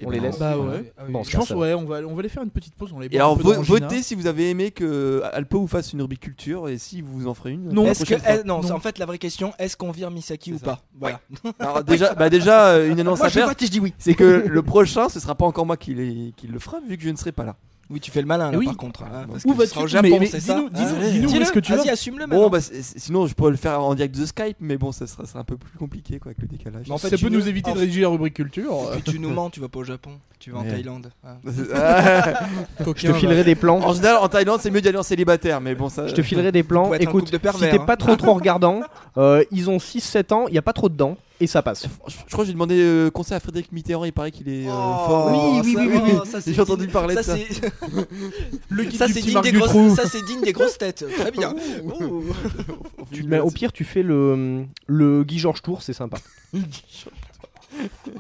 On ben, les laisse Bah ouais. Ah oui, Bon, Je pense ouais, on va on va aller faire une petite pause, on les Et alors vo- votez si vous avez aimé que Alpo vous fasse une rubrique culture et si vous en ferez une. Non. Est-ce que, est- non, Non. c'est en fait la vraie question, est-ce qu'on vire Misaki ou ça. pas Voilà. Alors déjà, bah déjà euh, une annonce Moi à je faire, je dis oui. c'est que le prochain, ce sera pas encore moi qui, les- qui le fera vu que je ne serai pas là. Oui, tu fais le malin là Oui. par contre. hein, parce Où vas-tu au Japon, c'est ça dis-nous- dis-nous- Ah, dis-nous où est-ce que tu Vas-y, vas. assume-le Bon bah sinon je pourrais le faire en direct de Skype, mais bon ça sera, ça sera un peu plus compliqué quoi avec le décalage. Mais en fait, ça peut nous éviter en de rédiger la rubrique culture. Puis tu nous mens, tu vas pas au Japon, tu vas en Ouais. Thaïlande. Ah. Je te filerai des plans. en général en Thaïlande c'est mieux d'y aller en célibataire, mais bon ça. Je te filerai des plans. Écoute, si t'es hein. pas trop trop regardant, euh, ils ont 6-7 ans, il y a pas trop de dents et ça passe. Je, je crois que j'ai demandé euh, conseil à Frédéric Mitterrand, il paraît qu'il est euh, Oh, fort. Oui, oui, oui, oui, oh, oui. ça, c'est J'ai entendu digne- parler de ça. c'est- Le guide Ça c'est digne des grosses, ça c'est digne des grosses têtes. Très bien. Ouh. Tu- mais au pire, tu fais le, le Guy Georges Tour, c'est sympa.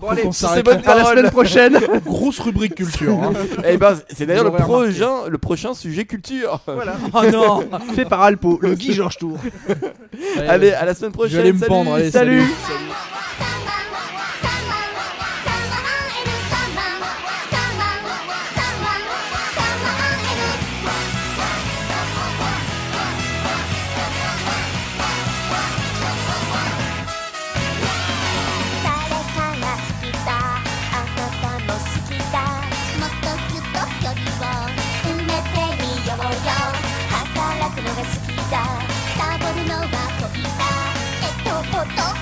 Bon qu'on sur s'arrête là. À la semaine prochaine. Grosse rubrique culture. hein. Eh ben, c'est d'ailleurs le prochain, le prochain sujet culture. voilà. Oh non fait par Alpo, le Guy Georges Tour. Allez, à la semaine prochaine. Je vais aller me salut. pendre, allez, Salut. salut.「誰こっとここで と。